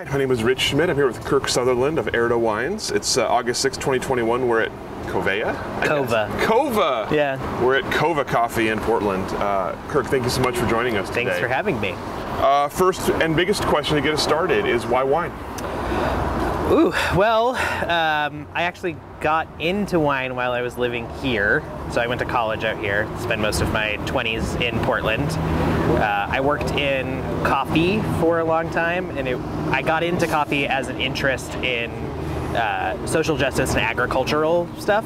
Right, my name is Rich Schmidt. I'm here with Kirk Sutherland of Erde Wines. It's uh, August 6, 2021. We're at Covea? Cova. Cova! Yeah. We're at Coava Coffee in Portland. Uh, Kirk, thank you so much for joining us Thanks today. for having me. Uh, first and biggest question to get us started is why wine? Ooh, well, um, I actually got into wine while I was living here. So I went to college out here, spent most of my 20s in Portland. Uh, I worked in coffee for a long time, and it, I got into coffee as an interest in uh, social justice and agricultural stuff.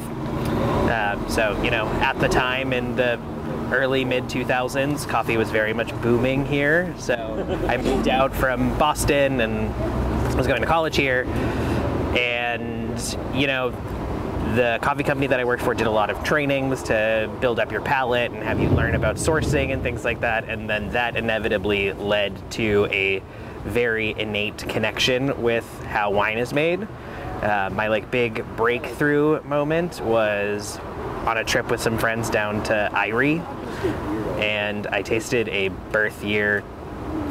Um, so, you know, at the time in the early mid 2000s, coffee was very much booming here. So I moved out from Boston and was going to college here. And, you know, the coffee company that I worked for did a lot of trainings to build up your palate and have you learn about sourcing and things like that. And then that inevitably led to a very innate connection with how wine is made. Uh, my like big breakthrough moment was on a trip with some friends down to Eyrie, and I tasted a birth year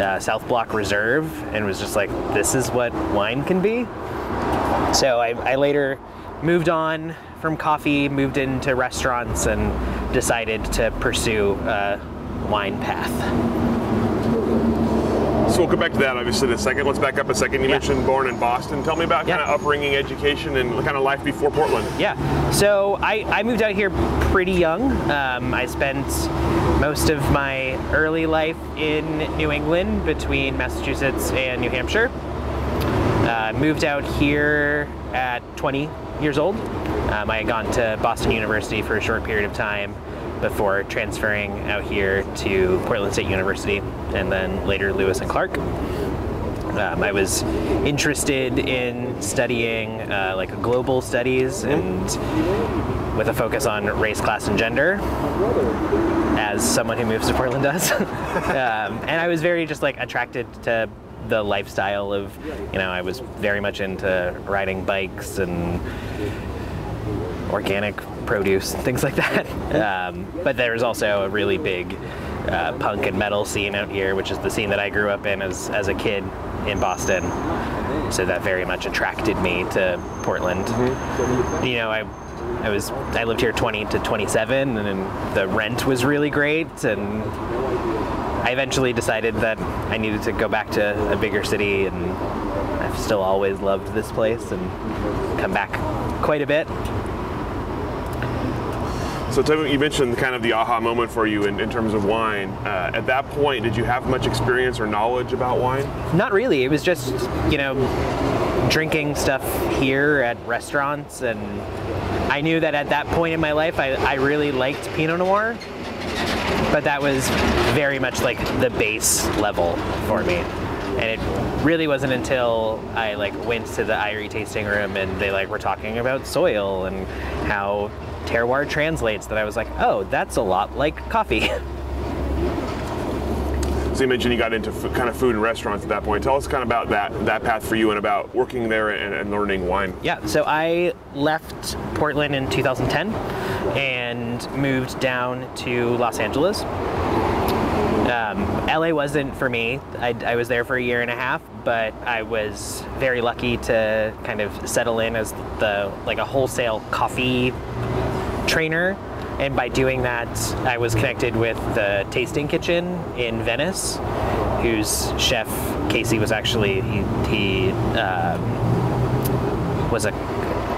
uh, South Block Reserve, and was just like, this is what wine can be. So I, I later moved on from coffee, moved into restaurants, and decided to pursue a wine path. So we'll come back to that obviously in a second. Let's back up a second. You Yeah. mentioned born in Boston. Tell me about Yeah. kind of upbringing, education, and kind of life before Portland. Yeah. So I, I moved out here pretty young. Um, I spent most of my early life in New England between Massachusetts and New Hampshire. Uh, moved out here at 20 years old. Um, I had gone to Boston University for a short period of time before transferring out here to Portland State University and then later Lewis and Clark. Um, I was interested in studying uh, like global studies and with a focus on race, class, and gender, as someone who moves to Portland does. um, and I was very just like attracted to the lifestyle of, you know, I was very much into riding bikes and organic produce, things like that. Um, but there's also a really big uh, punk and metal scene out here, which is the scene that I grew up in as, as a kid in Boston. So that very much attracted me to Portland. You know, I I was I lived here 20 to 27, and the rent was really great, and I eventually decided that I needed to go back to a bigger city, and I've still always loved this place and come back quite a bit. So me, you mentioned kind of the aha moment for you in, in terms of wine. Uh, at that point, did you have much experience or knowledge about wine? Not really. It was just, you know, drinking stuff here at restaurants. And I knew that at that point in my life, I, I really liked Pinot Noir. But that was very much like the base level for me. And it really wasn't until I like went to the Eyrie tasting room and they like were talking about soil and how terroir translates that I was like, oh, that's a lot like coffee. So you mentioned you got into f- kind of food and restaurants at that point. Tell us kind of about that that path for you and about working there and, and learning wine. Yeah, so I left Portland in 2010 and moved down to Los Angeles. Um, LA wasn't for me. I, I was there for a year and a half, but I was very lucky to kind of settle in as the like a wholesale coffee trainer. And by doing that, I was connected with the Tasting Kitchen in Venice, whose chef Casey was actually he, he um, was a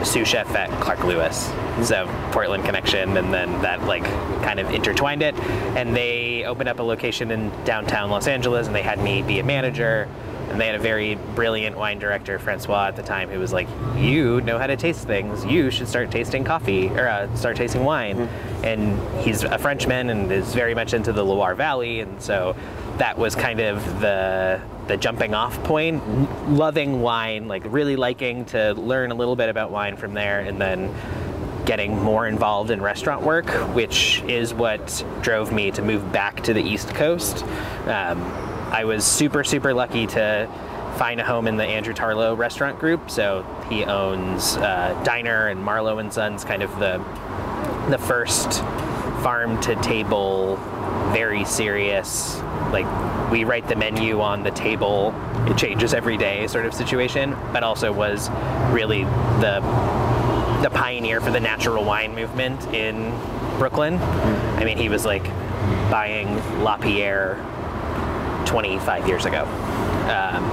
sous chef at Clark Lewis. So Portland connection, and then that like kind of intertwined it. And they opened up a location in downtown Los Angeles, and they had me be a manager. And they had a very brilliant wine director, Francois, at the time, who was like, "You know how to taste things. You should start tasting coffee or uh, start tasting wine." And he's a Frenchman and is very much into the Loire Valley, and so that was kind of the the jumping off point. Loving wine, like really liking to learn a little bit about wine from there, and then getting more involved in restaurant work, which is what drove me to move back to the East Coast. Um, I was super, super lucky to find a home in the Andrew Tarlow restaurant group. So he owns uh, Diner and Marlowe and Sons, kind of the the first farm to table, very serious. Like we write the menu on the table, it changes every day sort of situation. But also was really the the pioneer for the natural wine movement in Brooklyn. I mean, he was like buying Lapierre 25 years ago. Um,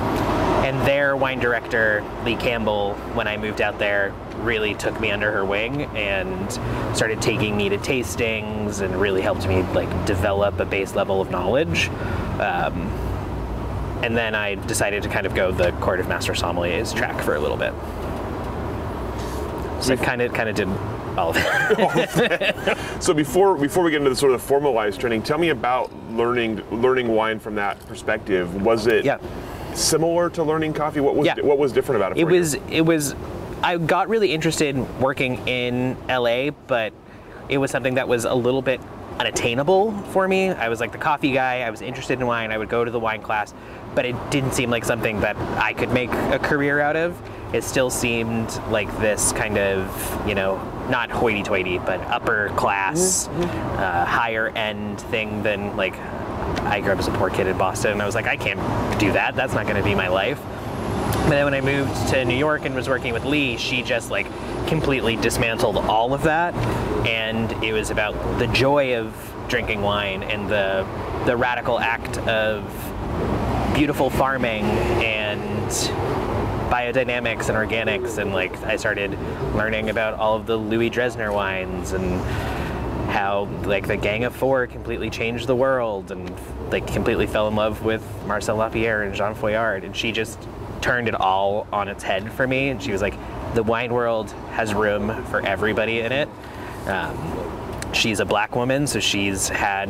and their wine director, Lee Campbell, when I moved out there, really took me under her wing and started taking me to tastings and really helped me like develop a base level of knowledge. Um, and then I decided to kind of go the Court of Master Sommeliers track for a little bit. So I kind of kind of did all of it. So before before we get into the sort of formalized training, tell me about learning learning wine from that perspective. Was it Yeah. similar to learning coffee? What was Yeah. what was different about it? It for you? was it was I got really interested in working in LA, but it was something that was a little bit unattainable for me. I was like the coffee guy, I was interested in wine, I would go to the wine class, but it didn't seem like something that I could make a career out of. It still seemed like this kind of, you know, not hoity-toity, but upper class, uh, higher end thing than like I grew up as a poor kid in Boston, and I was like, I can't do that. That's not going to be my life. But then when I moved to New York and was working with Lee, she just like completely dismantled all of that, and it was about the joy of drinking wine and the the radical act of beautiful farming and biodynamics and organics. And like I started learning about all of the Louis Dressner wines and how like the Gang of Four completely changed the world and like completely fell in love with Marcel Lapierre and Jean Foillard and she just turned it all on its head for me. And she was like the wine world has room for everybody in it. Um, she's a black woman so she's had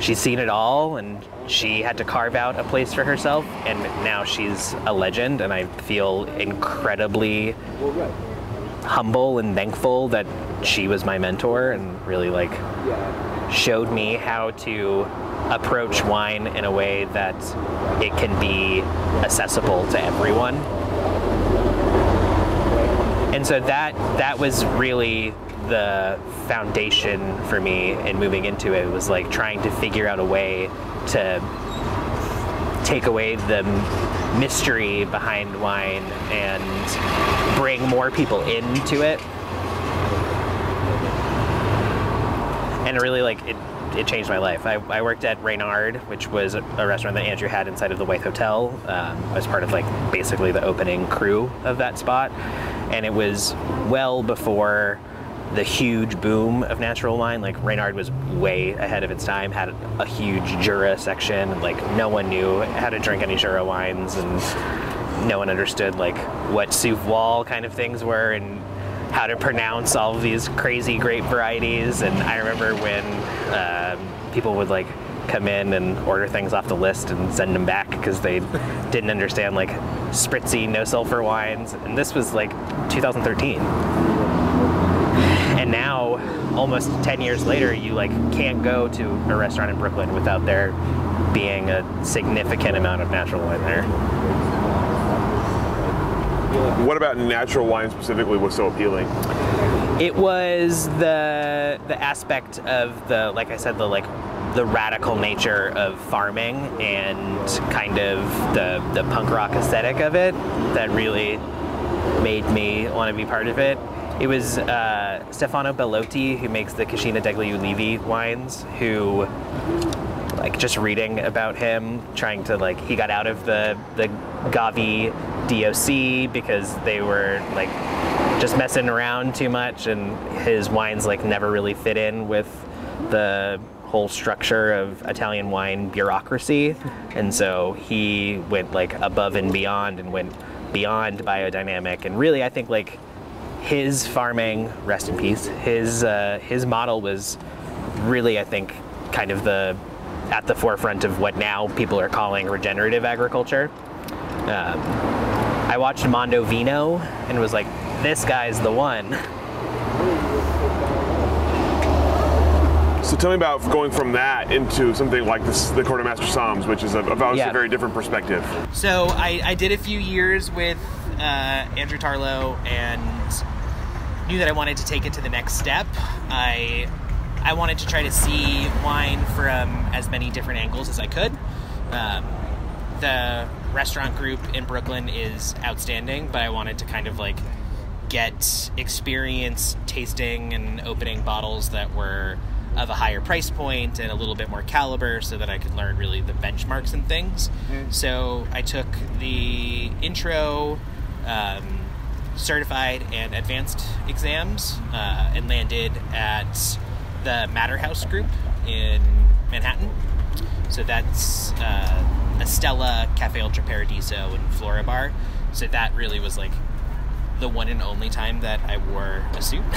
she's seen it all and she had to carve out a place for herself and now she's a legend and I feel incredibly humble and thankful that she was my mentor and really like showed me how to approach wine in a way that it can be accessible to everyone. And so that that was really the foundation for me in moving into it. Was like trying to figure out a way to take away the mystery behind wine and bring more people into it. And really like it it changed my life. I, I worked at Reynard, which was a, restaurant that Andrew had inside of the White Hotel. Um, I was part of like basically the opening crew of that spot, and it was well before the huge boom of natural wine. Like Reynard was way ahead of its time, had a huge Jura section, and like no one knew how to drink any Jura wines, and no one understood like what Souffle kind of things were, and how to pronounce all of these crazy grape varieties. And I remember when um, people would like come in and order things off the list and send them back because they didn't understand like spritzy, no sulfur wines. And this was like 2013. And now, almost 10 years later, you like can't go to a restaurant in Brooklyn without there being a significant amount of natural wine there. What about natural wine specifically was so appealing? It was the the aspect of the like I said the like the radical nature of farming and kind of the the punk rock aesthetic of it that really made me want to be part of it. It was uh, Stefano Bellotti who makes the Cascina degli Ulivi wines who like just reading about him trying to like he got out of the the Gavi DOC because they were like just messing around too much and his wines like never really fit in with the whole structure of Italian wine bureaucracy and so he went like above and beyond and went beyond biodynamic and really I think like his farming rest in peace his uh, his model was really I think kind of the at the forefront of what now people are calling regenerative agriculture. Um, I watched Mondovino and was like, this guy's the one. So tell me about going from that into something like this, the Court of Master Somms, which is a, obviously Yeah. a very different perspective. So I, I did a few years with uh, Andrew Tarlow and knew that I wanted to take it to the next step. I I wanted to try to see wine from as many different angles as I could. Um, the restaurant group in Brooklyn is outstanding, but I wanted to kind of like get experience tasting and opening bottles that were of a higher price point and a little bit more caliber so that I could learn really the benchmarks and things. So I took the intro, um, certified, and advanced exams uh, and landed at the Matter House Group in Manhattan. So that's uh, Estela, Cafe Altro Paradiso, and Flora Bar. So that really was like the one and only time that I wore a suit.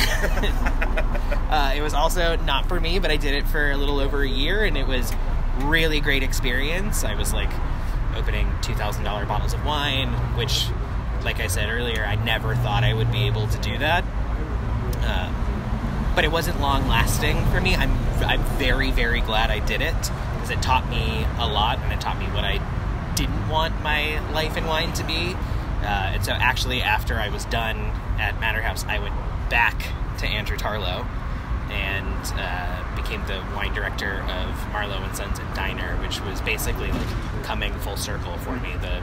uh, it was also not for me, but I did it for a little over a year, and it was really great experience. I was like opening two thousand dollar bottles of wine, which, like I said earlier, I never thought I would be able to do that. Um, but it wasn't long lasting for me. I'm I'm very very glad I did it because it taught me a lot and it taught me what I didn't want my life in wine to be. Uh, and so actually, after I was done at Manor House, I went back to Andrew Tarlow and uh, became the wine director of Marlowe and Sons and Diner, which was basically like coming full circle for me. The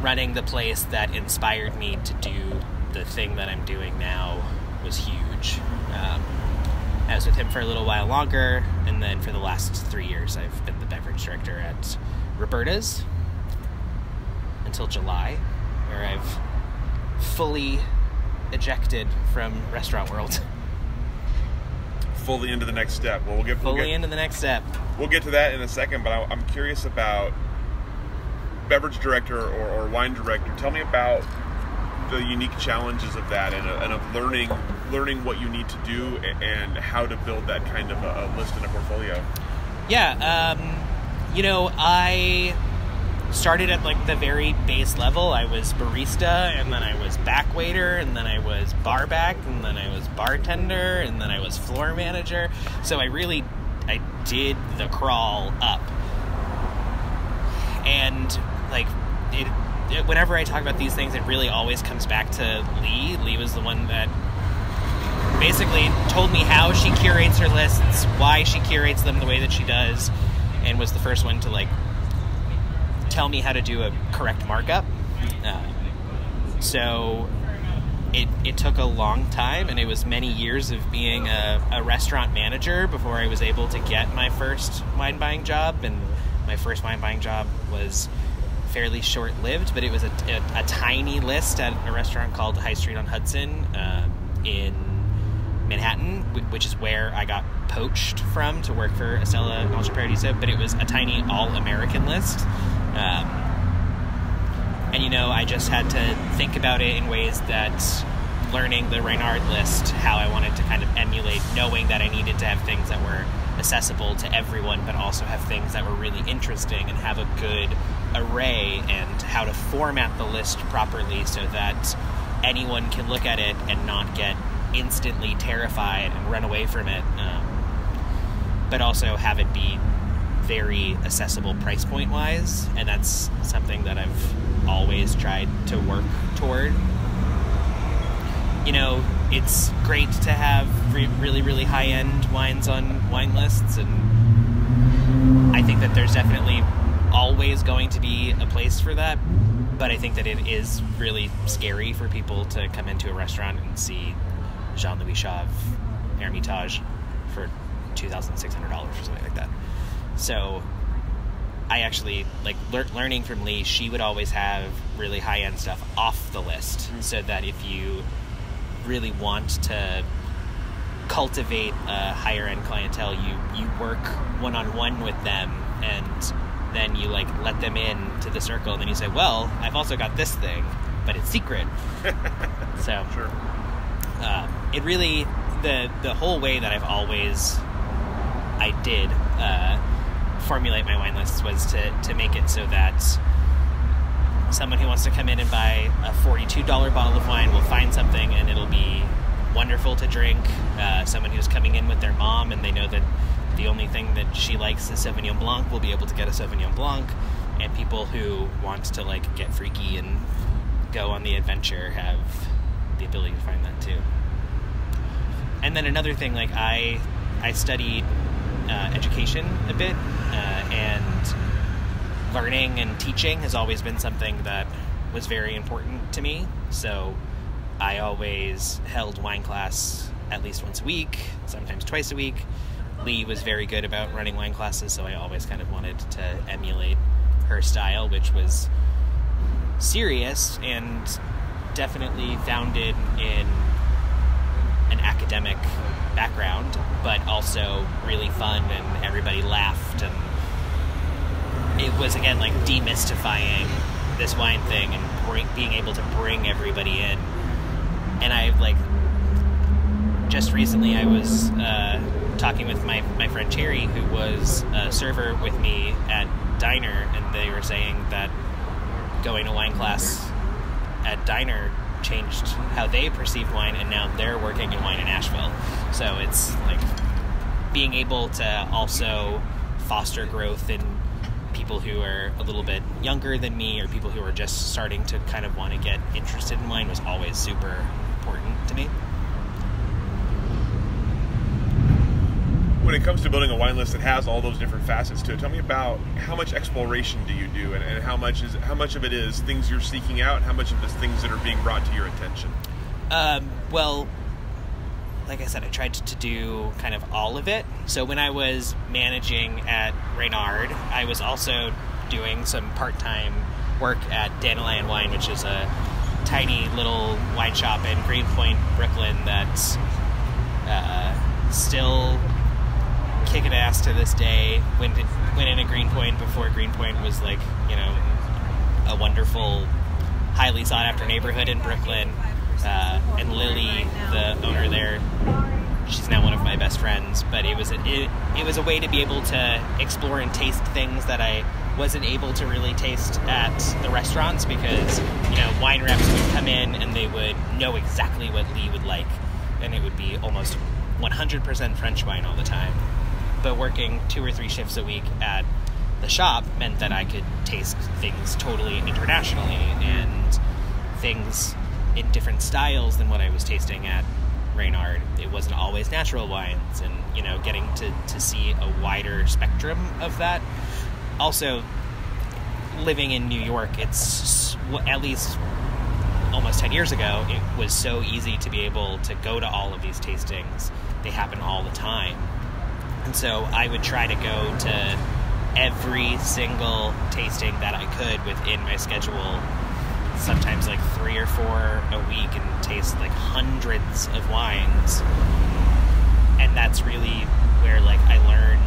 running the place that inspired me to do the thing that I'm doing now was huge. Um, I was with him for a little while longer, and then for the last three years, I've been the beverage director at Roberta's until July, where I've fully ejected from restaurant world, Fully into the next step. Well, we'll get we'll fully get, into the next step. we'll get to that in a second. But I, I'm curious about beverage director or, or wine director. Tell me about the unique challenges of that and, and of learning learning what you need to do and how to build that kind of a, a list and a portfolio. Yeah, um, you know, I started at like the very base level. I was barista, and then I was back waiter, and then I was bar back, and then I was bartender, and then I was floor manager. So I really, I did the crawl up, and like it. whenever I talk about these things, it really always comes back to Lee. Lee was the one that basically told me how she curates her lists, why she curates them the way that she does, and was the first one to like tell me how to do a correct markup. Uh, so it, it took a long time, and it was many years of being a, a restaurant manager before I was able to get my first wine buying job. And my first wine buying job was fairly short lived, but it was a, a, a tiny list at a restaurant called High Street on Hudson uh, in Manhattan, which is where I got poached from to work for Estela Altro Paradiso, but it was a tiny all American list. Um, and you know, I just had to think about it in ways that learning the Reynard list, how I wanted to kind of emulate, knowing that I needed to have things that were accessible to everyone, but also have things that were really interesting and have a good array, and how to format the list properly so that anyone can look at it and not get instantly terrified and run away from it, um, but also have it be very accessible price point wise, and that's something that I've always tried to work toward. You know, it's great to have re- really, really high end wines on wine lists, and I think that there's definitely always going to be a place for that. But I think that it is really scary for people to come into a restaurant and see Jean Louis Chave Hermitage for $2,600 or something like that. So I actually like lear- learning from Lee. She would always have really high end stuff off the list, mm-hmm. so that if you really want to cultivate a higher end clientele, you you work one on one with them, and then you like let them in to the circle, and then you say, "Well, I've also got this thing, but it's secret." so Sure. Uh, it really the the whole way that I've always I did uh, formulate my wine lists was to to make it so that someone who wants to come in and buy a $42 bottle of wine will find something and it'll be wonderful to drink. Uh, someone who's coming in with their mom and they know that the only thing that she likes is Sauvignon Blanc will be able to get a Sauvignon Blanc, and people who want to like get freaky and go on the adventure have the ability to find that too. And then another thing, like I, I studied uh, education a bit, uh, and learning and teaching has always been something that was very important to me. So I always held wine class at least once a week, sometimes twice a week. Lee was very good about running wine classes, so I always kind of wanted to emulate her style, which was serious and definitely founded in an academic background, but also really fun and everybody laughed and it was again like demystifying this wine thing and bring, being able to bring everybody in. And I like just recently I was uh, talking with my my friend Cherry, who was a server with me at diner, and they were saying that going to wine class at diner changed how they perceived wine, and now they're working in wine in Asheville. So it's like being able to also foster growth in people who are a little bit younger than me or people who are just starting to kind of want to get interested in wine was always super important to me. When it comes to building a wine list that has all those different facets to it, tell me about how much exploration do you do, and, and how much is how much of it is things you're seeking out, and how much of it is things that are being brought to your attention. Um, well, like I said, I tried to do kind of all of it. So when I was managing at Reynard, I was also doing some part time work at Dandelion Wine, which is a tiny little wine shop in Greenpoint, Brooklyn, that's uh, still kicking ass to this day. Went, in at Greenpoint before Greenpoint was like, you know, a wonderful, highly sought after neighborhood in Brooklyn uh, and Lily, the owner there, she's now one of my best friends. But it was a, it, it was a way to be able to explore and taste things that I wasn't able to really taste at the restaurants because you know wine reps would come in and they would know exactly what Lee would like, and it would be almost 100% French wine all the time. But working two or three shifts a week at the shop meant that I could taste things totally internationally and things in different styles than what I was tasting at Reynard. It wasn't always natural wines, and you know, getting to, to see a wider spectrum of that. Also, living in New York, it's at least almost 10 years ago, it was so easy to be able to go to all of these tastings. They happen all the time. And so I would try to go to every single tasting that I could within my schedule sometimes like three or four a week and taste like hundreds of wines. And that's really where like I learned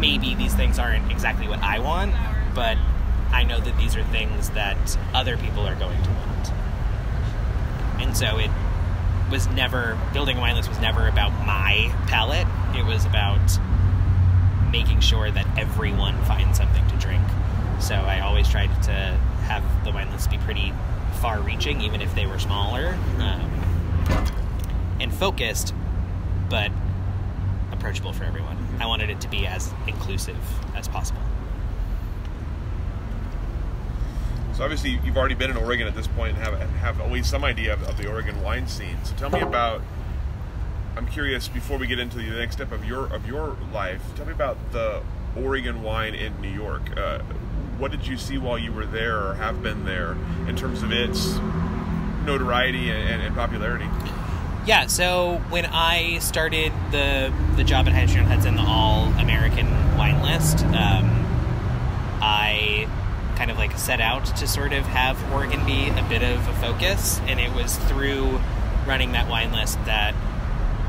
maybe these things aren't exactly what I want, but I know that these are things that other people are going to want. And so it was never building a wine list was never about my palate. It was about making sure that everyone finds something to drink. So I always tried to have the wine lists be pretty far reaching, even if they were smaller um, and focused, but approachable for everyone. I wanted it to be as inclusive as possible. So obviously, you've already been in Oregon at this point and have have at least some idea of, of the Oregon wine scene. So tell me about. I'm curious. Before we get into the next step of your of your life, tell me about the Oregon wine in New York. Uh, what did you see while you were there or have been there in terms of its notoriety and, and popularity? Yeah, so when I started the the job at High Street on Hudson, the All American Wine List, um, I kind of like set out to sort of have Oregon be a bit of a focus, and it was through running that wine list that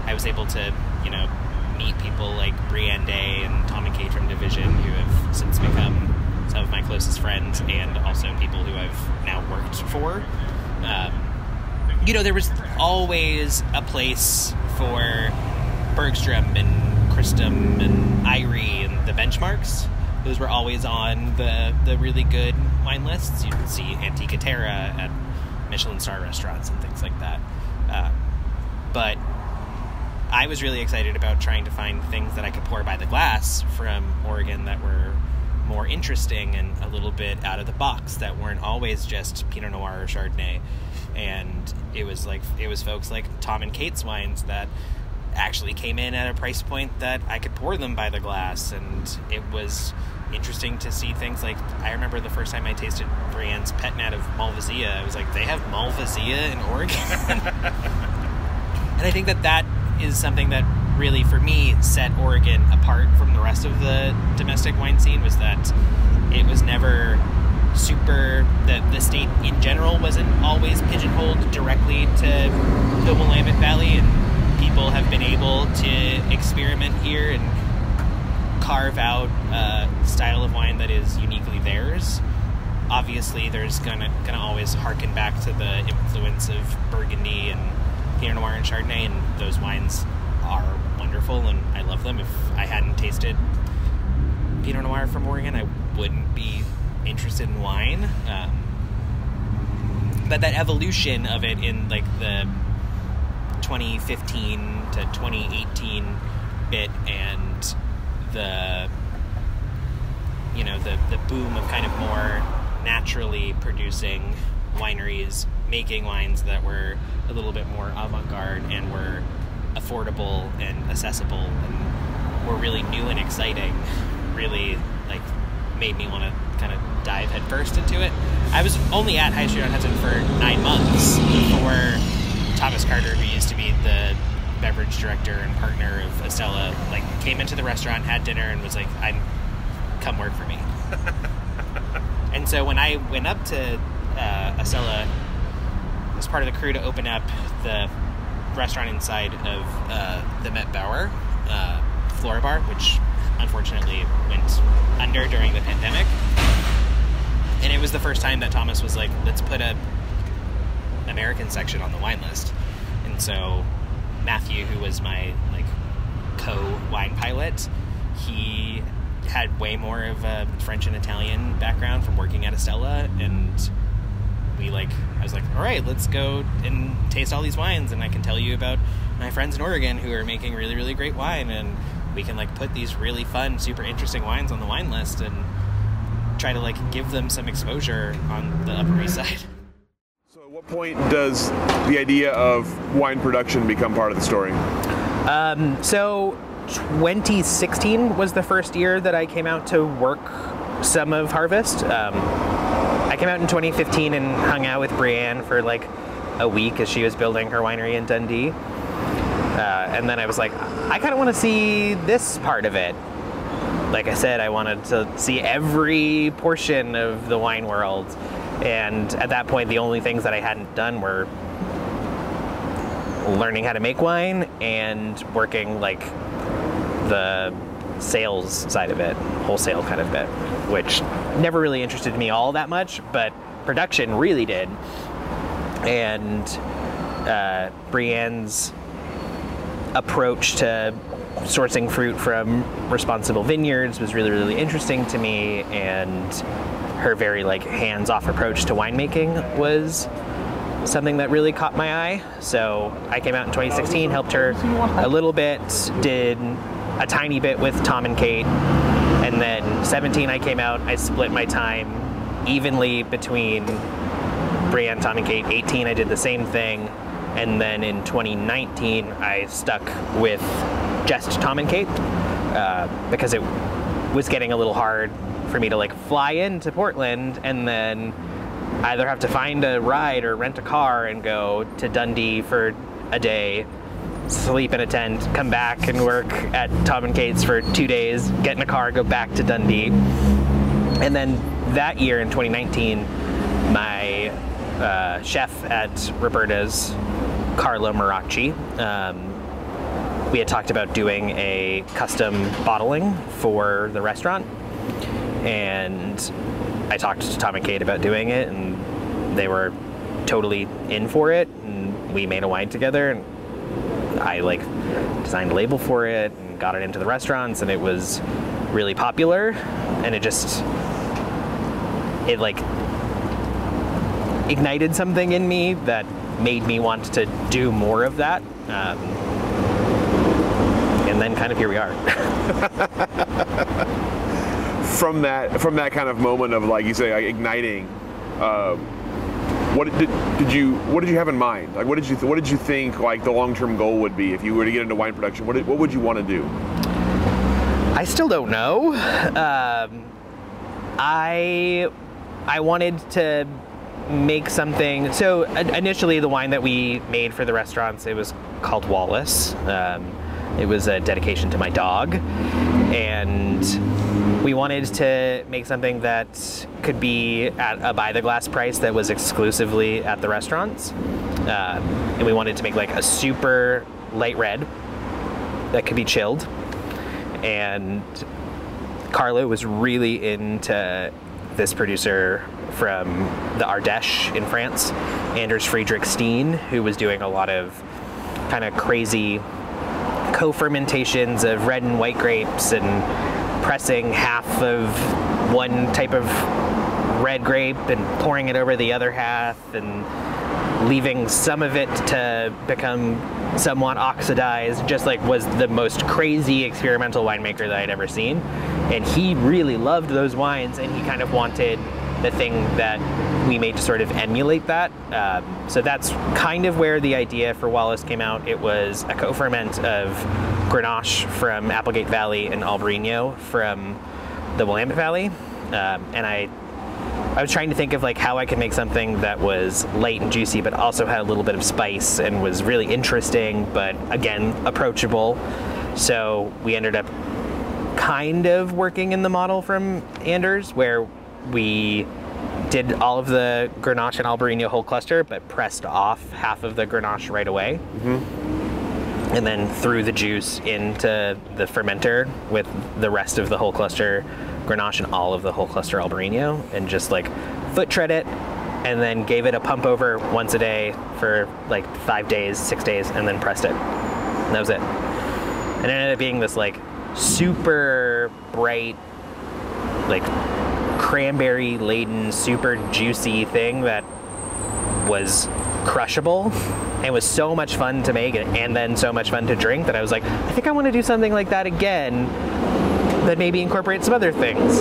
I was able to, you know, meet people like Brienne Day and Tommy K from Division, who have since become some of my closest friends and also people who I've now worked for. Um, you know, there was always a place for Bergstrom and Cristom and Eyrie and the benchmarks. Those were always on the, the really good wine lists. You would see Antica Terra at Michelin star restaurants and things like that. Uh, but I was really excited about trying to find things that I could pour by the glass from Oregon that were more interesting and a little bit out of the box that weren't always just Pinot Noir or Chardonnay. And it was like it was folks like Tom and Kate's wines that actually came in at a price point that I could pour them by the glass, and it was interesting to see things like I remember the first time I tasted Brienne's Pet Nat of Malvasia. I was like, they have Malvasia in Oregon, and I think that that is something that really, for me, set Oregon apart from the rest of the domestic wine scene. Was that it was never super the the state in general wasn't always pigeonholed directly to the Willamette Valley and people have been able to experiment here and carve out a style of wine that is uniquely theirs. Obviously, there's gonna gonna always harken back to the influence of Burgundy and Pinot Noir and Chardonnay, and those wines are wonderful, and I love them. If I hadn't tasted Pinot Noir from Oregon, I wouldn't be interested in wine. Um, but that evolution of it in like the 2015 to 2018 bit and the you know the the boom of kind of more naturally producing wineries making wines that were a little bit more avant-garde and were affordable and accessible and were really new and exciting really like made me want to kind of dive headfirst into it. I was only at High Street on Hudson for nine months before Thomas Carter, who used to be the beverage director and partner of Estela, like came into the restaurant, had dinner, and was like, "I'm come work for me." and so when I went up to uh, Estela as part of the crew to open up the restaurant inside of uh, the Met Breuer uh, Flora Bar, which unfortunately went under during the pandemic. And it was the first time that Thomas was like, "Let's put a American section on the wine list." So Matthew, who was my like co wine pilot, he had way more of a French and Italian background from working at Estela, and we like I was like, all right, let's go and taste all these wines, and I can tell you about my friends in Oregon who are making really really great wine, and we can like put these really fun, super interesting wines on the wine list, and try to like give them some exposure on the Upper East Side. Point does the idea of wine production become part of the story? Um, so 2016 was the first year that I came out to work some of Harvest. Um, I came out in 2015 and hung out with Brienne for like a week as she was building her winery in Dundee. Uh, and then I was like, I kind of want to see this part of it. Like I said, I wanted to see every portion of the wine world. And at that point, the only things that I hadn't done were learning how to make wine and working like the sales side of it, wholesale kind of bit, which never really interested me all that much, but production really did. And uh, Brienne's approach to sourcing fruit from responsible vineyards was really, really interesting to me, and her very like hands-off approach to winemaking was something that really caught my eye. So I came out in 2016, helped her a little bit, did a tiny bit with Tom and Kate, and then 17 I came out. I split my time evenly between Brienne, Tom, and Kate. 18 I did the same thing, and then in 2019 I stuck with just Tom and Kate uh, because it was getting a little hard for me to like fly into Portland and then either have to find a ride or rent a car and go to Dundee for a day, sleep in a tent, come back and work at Tom and Kate's for two days, get in a car, go back to Dundee. And then that year in 2019, my uh, chef at Roberta's, Carlo Mirarchi, um, we had talked about doing a custom bottling for the restaurant. And I talked to Tom and Kate about doing it, and they were totally in for it. And we made a wine together, and I like designed a label for it and got it into the restaurants, and it was really popular. And it just it like ignited something in me that made me want to do more of that. Um, and then kind of here we are. from that from that kind of moment of like you say like igniting um, what did, did you what did you have in mind like what did you what did you think like the long-term goal would be if you were to get into wine production what, did, what would you want to do I still don't know. Um, I I wanted to make something. So initially, the wine that we made for the restaurants it was called Wallace. Um, it was a dedication to my dog, and we wanted to make something that could be at a by the glass price that was exclusively at the restaurants, um, and we wanted to make like a super light red that could be chilled. And Carlo was really into this producer from the Ardèche in France, Anders Frederik Steen, who was doing a lot of kind of crazy co-fermentations of red and white grapes and pressing half of one type of red grape and pouring it over the other half and leaving some of it to become somewhat oxidized, just like was the most crazy experimental winemaker that I'd ever seen. And he really loved those wines and he kind of wanted the thing that we made to sort of emulate that. Um, so that's kind of where the idea for Wallace came out. It was a co-ferment of Grenache from Applegate Valley and Albarino from the Willamette Valley. Um, and I I was trying to think of like how I could make something that was light and juicy, but also had a little bit of spice and was really interesting, but again approachable. So we ended up kind of working in the model from Anders, where we did all of the Grenache and Albarino whole cluster, but pressed off half of the Grenache right away. Mm-hmm. And then threw the juice into the fermenter with the rest of the whole cluster Grenache and all of the whole cluster Albarino and just like foot tread it and then gave it a pump over once a day for like five days, six days, and then pressed it. And that was it. And it ended up being this like super bright, like cranberry laden, super juicy thing that was crushable and was so much fun to make and then so much fun to drink that I was like, I think I want to do something like that again that maybe incorporate some other things.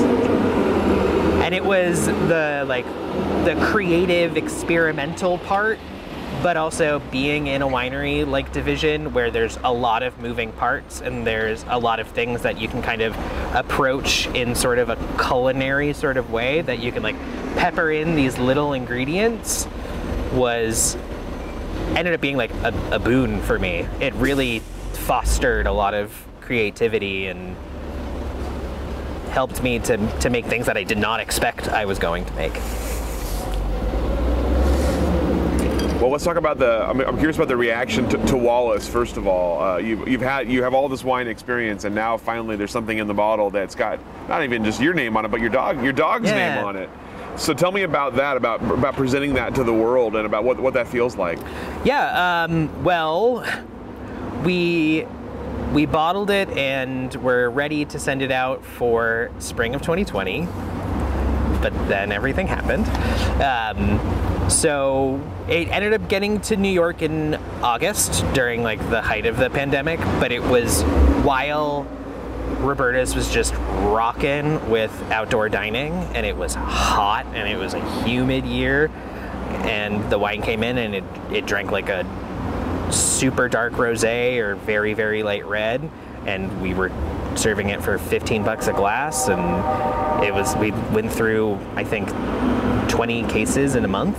And it was the like the creative experimental part but also being in a winery like division where there's a lot of moving parts and there's a lot of things that you can kind of approach in sort of a culinary sort of way that you can like pepper in these little ingredients was ended up being like a, a boon for me it really fostered a lot of creativity and helped me to, to make things that I did not expect I was going to make. Well, let's talk about the. I'm, I'm curious about the reaction to, to Wallace. First of all, uh, you've, you've had you have all this wine experience, and now finally there's something in the bottle that's got not even just your name on it, but your dog your dog's Yeah. name on it. So tell me about that, about about presenting that to the world, and about what what that feels like. Yeah, um, well, we we bottled it and we're ready to send it out for spring of 2020. But then everything happened. Um, so it ended up getting to New York in August during like the height of the pandemic, but it was while Roberta's was just rocking with outdoor dining and it was hot and it was a humid year and the wine came in and it, it drank like a super dark rosé or very very light red and we were serving it for 15 bucks a glass and it was we went through i think 20 cases in a month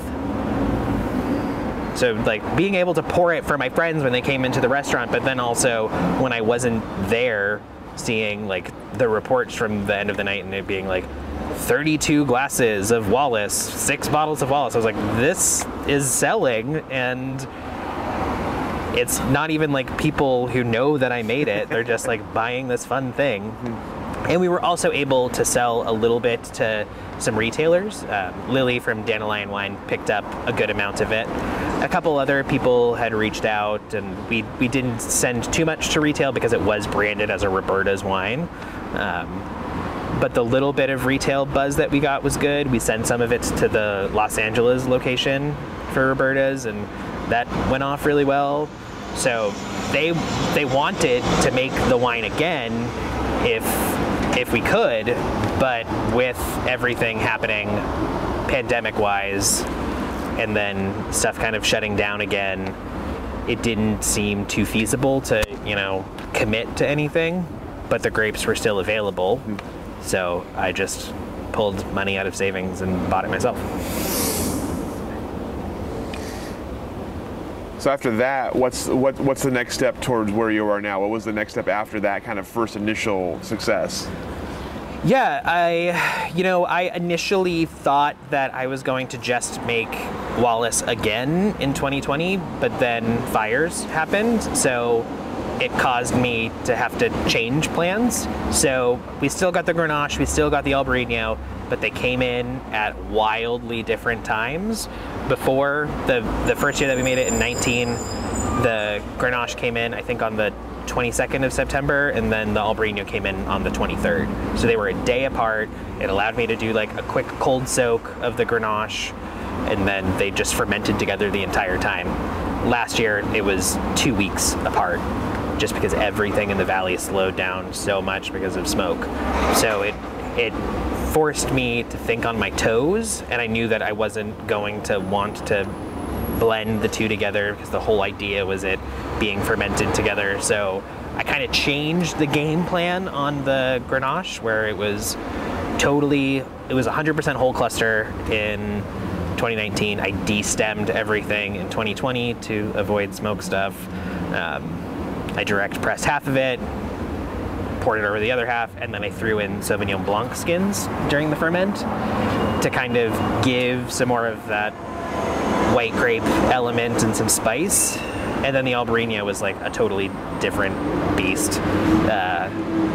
so like being able to pour it for my friends when they came into the restaurant but then also when i wasn't there seeing like the reports from the end of the night and it being like 32 glasses of wallace six bottles of wallace i was like this is selling and it's not even like people who know that I made it. They're just like buying this fun thing. Mm-hmm. And we were also able to sell a little bit to some retailers. Um, Lily from Dandelion Wine picked up a good amount of it. A couple other people had reached out, and we, we didn't send too much to retail because it was branded as a Roberta's wine. Um, but the little bit of retail buzz that we got was good. We sent some of it to the Los Angeles location for Roberta's, and that went off really well. So they they wanted to make the wine again if if we could, but with everything happening pandemic wise and then stuff kind of shutting down again, it didn't seem too feasible to, you know, commit to anything, but the grapes were still available. So I just pulled money out of savings and bought it myself. So after that, what's what, what's the next step towards where you are now? What was the next step after that kind of first initial success? Yeah, I, you know, I initially thought that I was going to just make Wallace again in 2020, but then fires happened, so it caused me to have to change plans. So we still got the Grenache, we still got the Albarino, but they came in at wildly different times. Before the the first year that we made it in 19, the Grenache came in, I think, on the 22nd of September, and then the Albarino came in on the 23rd. So they were a day apart. It allowed me to do like a quick cold soak of the Grenache, and then they just fermented together the entire time. Last year, it was two weeks apart, just because everything in the valley slowed down so much because of smoke. So it it forced me to think on my toes, and I knew that I wasn't going to want to blend the two together because the whole idea was it being fermented together. So I kind of changed the game plan on the Grenache where it was totally, it was 100% whole cluster in 2019. I destemmed everything in 2020 to avoid smoke stuff. Um, I direct pressed half of it, poured it over the other half, and then I threw in Sauvignon Blanc skins during the ferment to kind of give some more of that white grape element and some spice. And then the Albarino was like a totally different beast. Uh,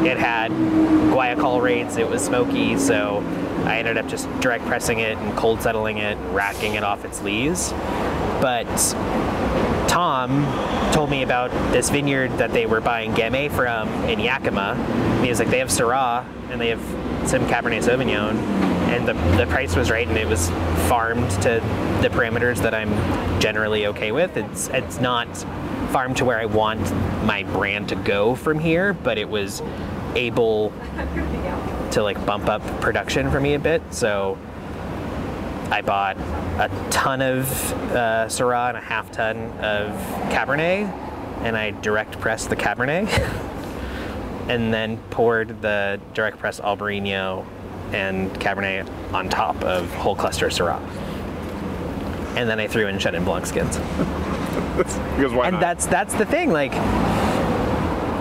it had guaiacol rates, it was smoky, so I ended up just direct pressing it and cold settling it, racking it off its lees. But Tom told me about this vineyard that they were buying Gamay from in Yakima. And he was like, they have Syrah and they have some Cabernet Sauvignon, and the, the price was right, and it was farmed to the parameters that I'm generally okay with. It's it's not farmed to where I want my brand to go from here, but it was able to like bump up production for me a bit. So I bought a ton of uh, Syrah and a half ton of Cabernet, and I direct pressed the Cabernet, and then poured the direct press Albarino and Cabernet on top of whole cluster Syrah. And then I threw in Chenin Blanc skins. because why and not? that's that's the thing. Like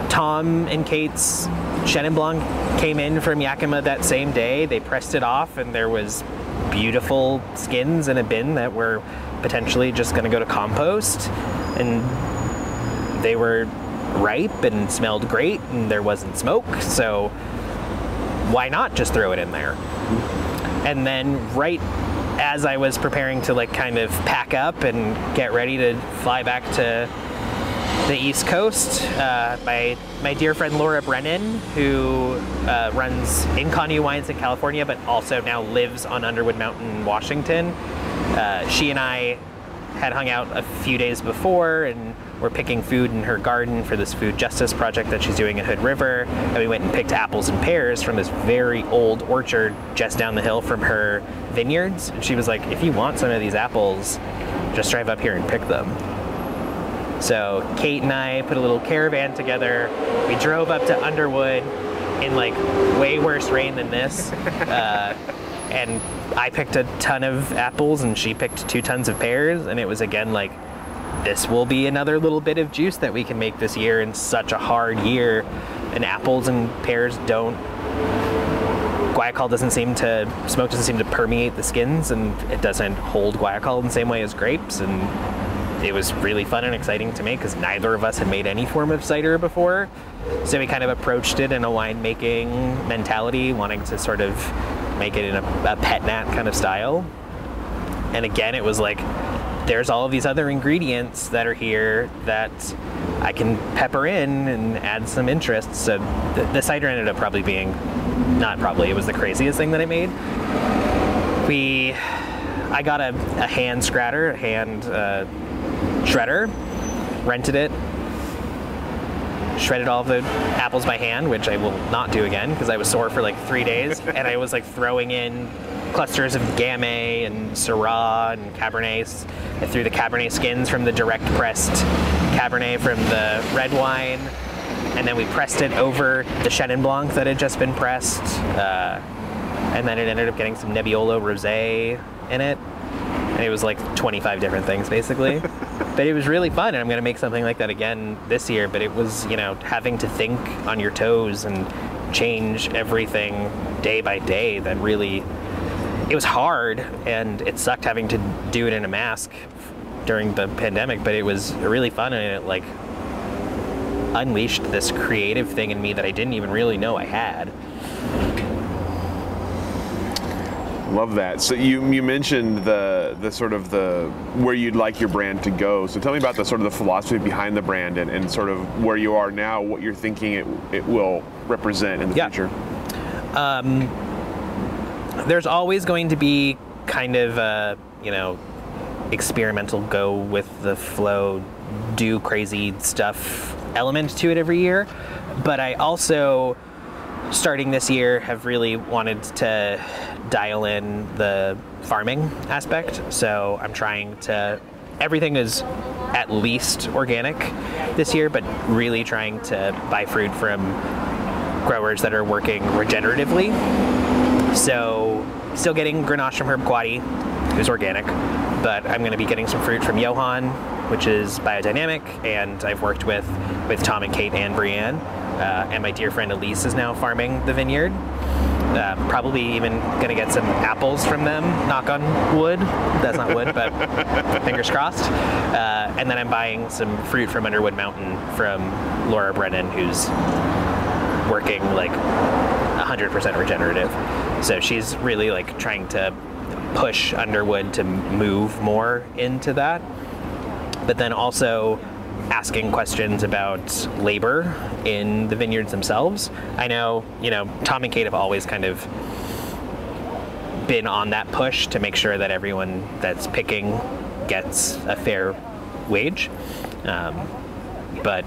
Tom and Kate's Chenin Blanc came in from Yakima that same day. They pressed it off, and there was beautiful skins in a bin that were potentially just going to go to compost, and they were ripe and smelled great, and there wasn't smoke. So why not just throw it in there? And then right as I was preparing to like kind of pack up and get ready to fly back to the East Coast, uh, my my dear friend Laura Brennan, who uh, runs Inconnu Wines in California, but also now lives on Underwood Mountain in Washington. Uh, she and I had hung out a few days before and were picking food in her garden for this food justice project that she's doing at Hood River. And we went and picked apples and pears from this very old orchard just down the hill from her vineyards. And she was like, if you want some of these apples, just drive up here and pick them. So Kate and I put a little caravan together. We drove up to Underwood in like way worse rain than this. Uh, and I picked a ton of apples and she picked two tons of pears. And it was again like, this will be another little bit of juice that we can make this year in such a hard year. And apples and pears don't guaiacol doesn't seem to smoke doesn't seem to permeate the skins and it doesn't hold guaiacol in the same way as grapes and it was really fun and exciting to make because neither of us had made any form of cider before so we kind of approached it in a winemaking mentality wanting to sort of make it in a, a pet nat kind of style and again it was like there's all of these other ingredients that are here that I can pepper in and add some interest. So the, the cider ended up probably being, not probably, it was the craziest thing that I made. We, I got a, a hand scratter, a hand uh, shredder, rented it, shredded all the apples by hand, which I will not do again because I was sore for like three days, and I was like throwing in clusters of Gamay and Syrah and Cabernets. I threw the Cabernet skins from the direct pressed Cabernet from the red wine, and then we pressed it over the Chenin Blanc that had just been pressed, uh, and then it ended up getting some Nebbiolo Rosé in it. And it was like 25 different things basically. but it was really fun, and I'm going to make something like that again this year. But it was, you know, having to think on your toes and change everything day by day that really it was hard and it sucked having to do it in a mask during the pandemic but it was really fun and it like unleashed this creative thing in me that I didn't even really know I had. Love that. So you you mentioned the the sort of the where you'd like your brand to go. So tell me about the sort of the philosophy behind the brand and, and sort of where you are now, what you're thinking it it will represent in the Yeah. future. Um, there's always going to be kind of a, you know, experimental go with the flow, do crazy stuff element to it every year. But I also, starting this year, have really wanted to dial in the farming aspect. So I'm trying to, everything is at least organic this year, but really trying to buy fruit from growers that are working regeneratively. So, still getting Grenache from Herb Quady, who's organic, but I'm going to be getting some fruit from Johan, which is biodynamic, and I've worked with with Tom and Kate and Brianne, uh, and my dear friend Elise is now farming the vineyard. Uh, probably even to get some apples from them. Knock on wood. That's not wood, but fingers crossed. Uh, and then I'm buying some fruit from Underwood Mountain from Laura Brennan, who's working like 100% regenerative. So she's really like trying to push Underwood to move more into that. But then also asking questions about labor in the vineyards themselves. I know, you know, Tom and Kate have always kind of been on that push to make sure that everyone that's picking gets a fair wage. Um, but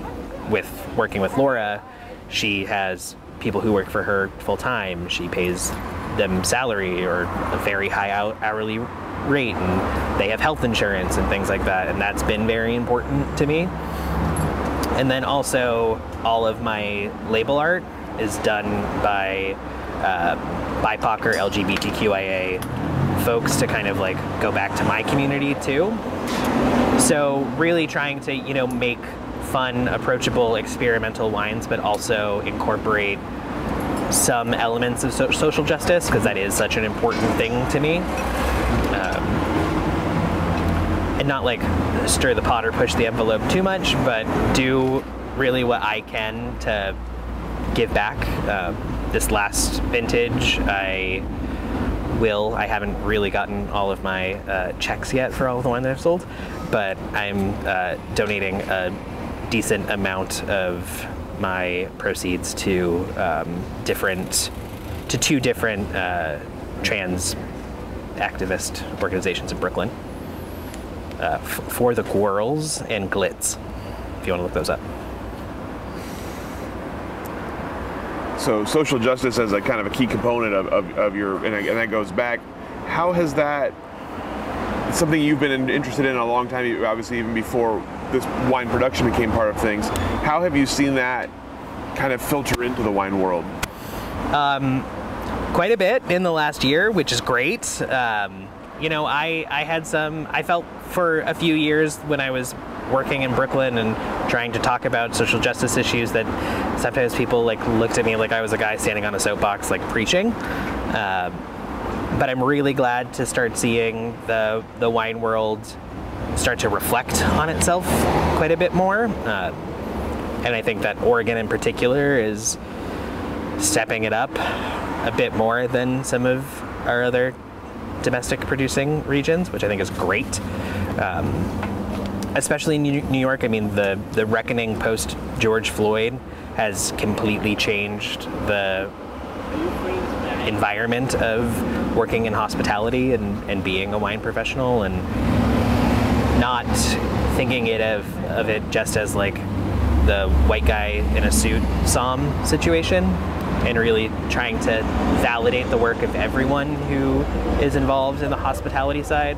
with working with Laura, she has people who work for her full time. She pays them salary or a very high hou- hourly rate, and they have health insurance and things like that. And that's been very important to me. And then also, all of my label art is done by uh, BIPOC or LGBTQIA folks to kind of like go back to my community too. So really trying to you know make fun, approachable, experimental wines, but also incorporate some elements of so- social justice because that is such an important thing to me. Um, and not like stir the pot or push the envelope too much, but do really what I can to give back. Um, this last vintage, I will. I haven't really gotten all of my uh, checks yet for all of the wine that I've sold, but I'm uh, donating a decent amount of my proceeds to um, different, to two different uh, trans activist organizations in Brooklyn. Uh, f- for the Gworls and GLITS, if you want to look those up. So social justice as a kind of a key component of, of, of your, and, and that goes back. How has that? Something you've been interested in a long time. Obviously, even before this wine production became part of things. How have you seen that kind of filter into the wine world? quite a bit in the last year, which is great. Um, you know, I, I had some, I felt for a few years when I was working in Brooklyn and trying to talk about social justice issues that sometimes people like looked at me like I was a guy standing on a soapbox like preaching. Um, but I'm really glad to start seeing the the wine world start to reflect on itself quite a bit more. Uh, and I think that Oregon in particular is stepping it up a bit more than some of our other domestic producing regions, which I think is great. Um, especially in New York, I mean, the, the reckoning post George Floyd has completely changed the environment of working in hospitality and, and being a wine professional and not thinking it of, of it just as like the white guy in a suit somm situation and really trying to validate the work of everyone who is involved in the hospitality side,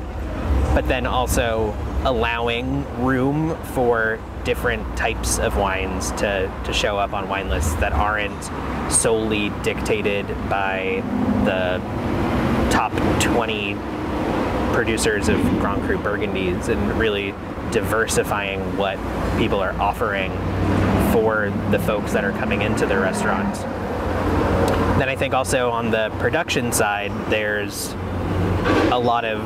but then also allowing room for different types of wines to, to show up on wine lists that aren't solely dictated by the top 20 producers of Grand Cru Burgundies and really diversifying what people are offering for the folks that are coming into their restaurants. Then I think also on the production side, there's a lot of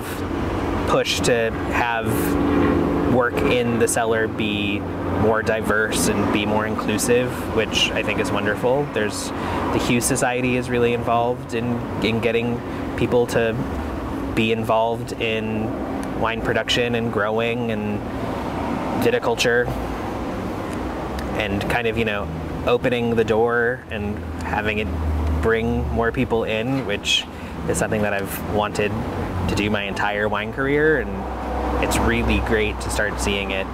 push to have work in the cellar be more diverse and be more inclusive, which I think is wonderful. There's the Hue Society is really involved in, in getting people to be involved in wine production and growing and viticulture and kind of, you know, opening the door and having it bring more people in, which is something that I've wanted to do my entire wine career. And it's really great to start seeing it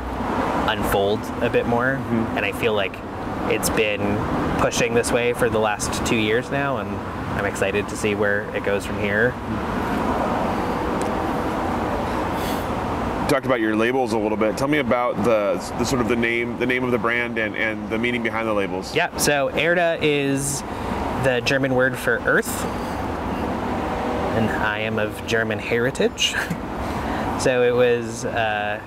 unfold a bit more. Mm-hmm. And I feel like it's been pushing this way for the last two years now. And I'm excited to see where it goes from here. Talked about your labels a little bit. Tell me about the, the sort of the name, the name of the brand, and, and the meaning behind the labels. Yeah. So Erde is the German word for earth, and I am of German heritage. so it was uh,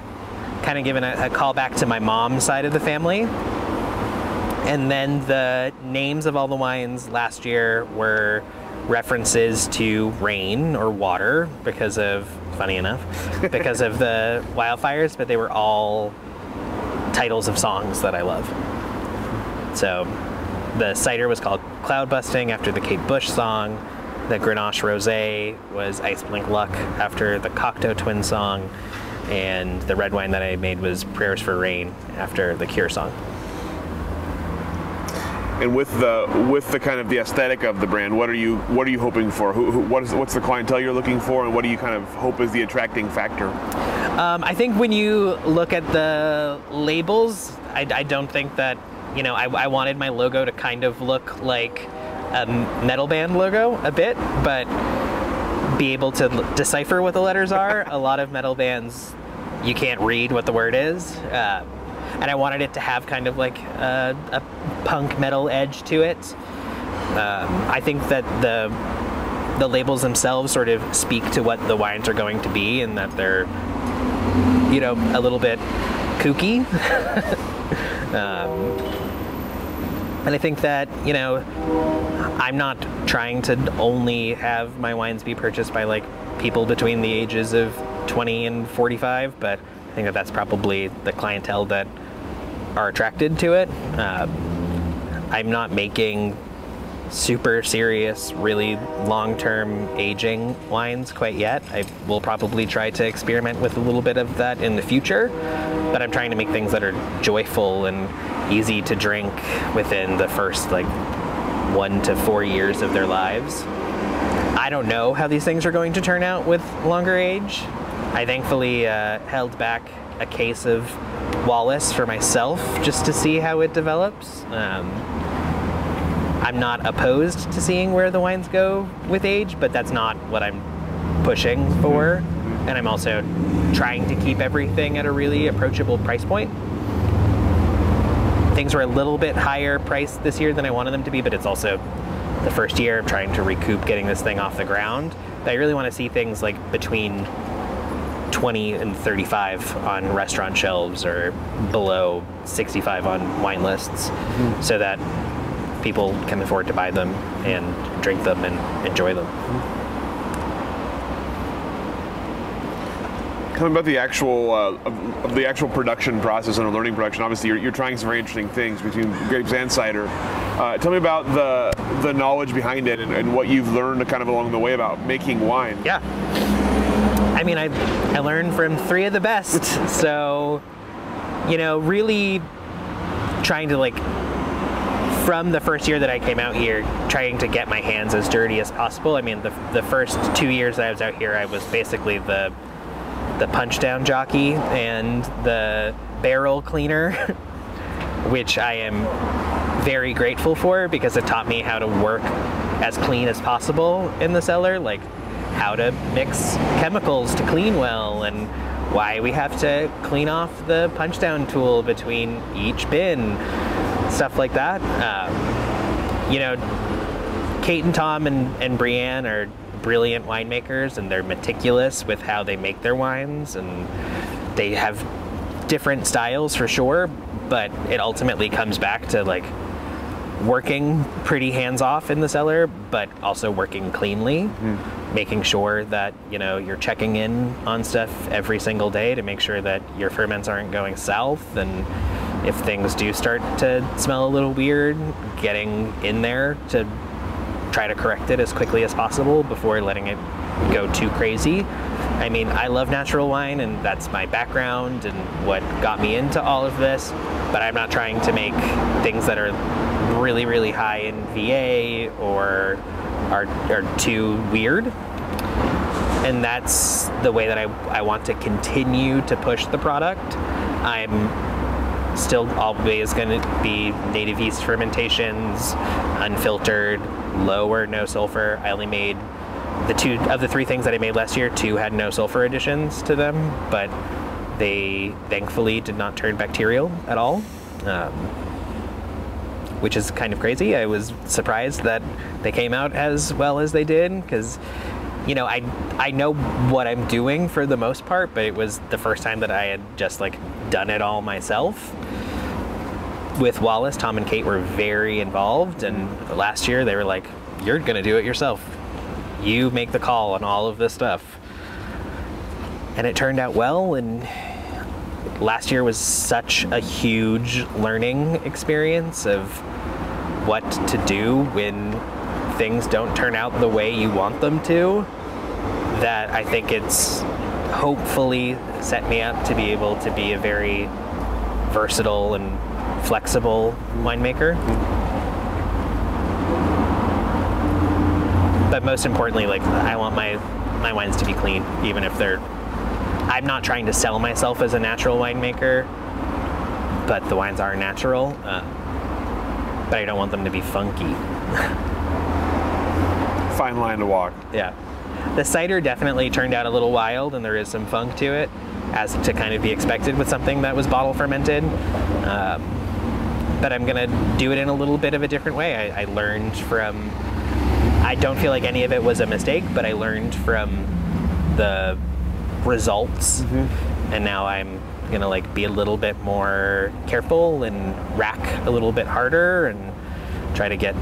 kind of given a, a call back to my mom's side of the family. And then the names of all the wines last year were references to rain or water because of funny enough, because of the wildfires, but they were all titles of songs that I love. So the cider was called Cloud Busting after the Kate Bush song. The Grenache Rosé was Ice Blink Luck after the Cocteau Twin song. And the red wine that I made was Prayers for Rain after the Cure song and with the with the kind of the aesthetic of the brand, what are you what are you hoping for? Who, who, what is what's the clientele you're looking for, and what do you kind of hope is the attracting factor? Um, I think when you look at the labels, I, I don't think that you know I, I, wanted my logo to kind of look like a metal band logo a bit, but be able to decipher what the letters are. a lot of metal bands you can't read what the word is. Uh, and I wanted it to have kind of like a, a punk metal edge to it. Um, I think that the the labels themselves sort of speak to what the wines are going to be, and that they're you know a little bit kooky. um, and I think that you know I'm not trying to only have my wines be purchased by like people between the ages of 20 and 45, but I think that that's probably the clientele that are attracted to it. Uh, I'm not making super serious, really long term aging wines quite yet. I will probably try to experiment with a little bit of that in the future, but I'm trying to make things that are joyful and easy to drink within the first like one to four years of their lives. I don't know how these things are going to turn out with longer age. I thankfully uh, held back a case of Wallace for myself just to see how it develops. Um, I'm not opposed to seeing where the wines go with age, but that's not what I'm pushing for. Mm-hmm. And I'm also trying to keep everything at a really approachable price point. Things were a little bit higher priced this year than I wanted them to be, but it's also the first year of trying to recoup getting this thing off the ground. I really want to see things like between 20 and 35 on restaurant shelves or below 65 on wine lists mm-hmm. so that people can afford to buy them and drink them and enjoy them. Tell me about the actual uh, of the actual production process and the learning production. Obviously, you're, you're, trying some very interesting things between grapes and cider. Uh, tell me about the the knowledge behind it and, and what you've learned kind of along the way about making wine. Yeah. I mean, I, I learned from three of the best. So, you know, really trying to like, from the first year that I came out here, trying to get my hands as dirty as possible. I mean, the, the first two years that I was out here, I was basically the the punch down jockey and the barrel cleaner. which I am very grateful for because it taught me how to work as clean as possible in the cellar, like how to mix chemicals to clean well and why we have to clean off the punch down tool between each bin, stuff like that. Um, you know, Kate and Tom and, and Brianne are brilliant winemakers and they're meticulous with how they make their wines and they have different styles for sure, but it ultimately comes back to like working pretty hands off in the cellar, but also working cleanly, mm. Making sure that you know you're checking in on stuff every single day to make sure that your ferments aren't going south, and if things do start to smell a little weird, getting in there to try to correct it as quickly as possible before letting it go too crazy. I mean, I love natural wine, and that's my background and what got me into all of this. But I'm not trying to make things that are really, really high in VA or are, are too weird. And that's the way that I, I want to continue to push the product. I'm still always going to be native yeast fermentations, unfiltered, low or no sulfur. I only made the two of the three things that I made last year, two had no sulfur additions to them, but they thankfully did not turn bacterial at all. Um, which is kind of crazy. I was surprised that they came out as well as they did because you know, I I know what I'm doing for the most part, but it was the first time that I had just like done it all myself. With Wallace, Tom and Kate were very involved, and last year they were like, "You're gonna do it yourself. You make the call on all of this stuff." And it turned out well, and last year was such a huge learning experience of what to do when things don't turn out the way you want them to that I think it's hopefully set me up to be able to be a very versatile and flexible winemaker. But most importantly, like I want my my wines to be clean, even if they're I'm not trying to sell myself as a natural winemaker, but the wines are natural. Uh, but I don't want them to be funky. Fine line to walk. Yeah. The cider definitely turned out a little wild, and there is some funk to it, as to kind of be expected with something that was bottle fermented. Um, but I'm gonna do it in a little bit of a different way. I, I learned from. I don't feel like any of it was a mistake, but I learned from the results, mm-hmm. and now I'm gonna like be a little bit more careful and rack a little bit harder and try to get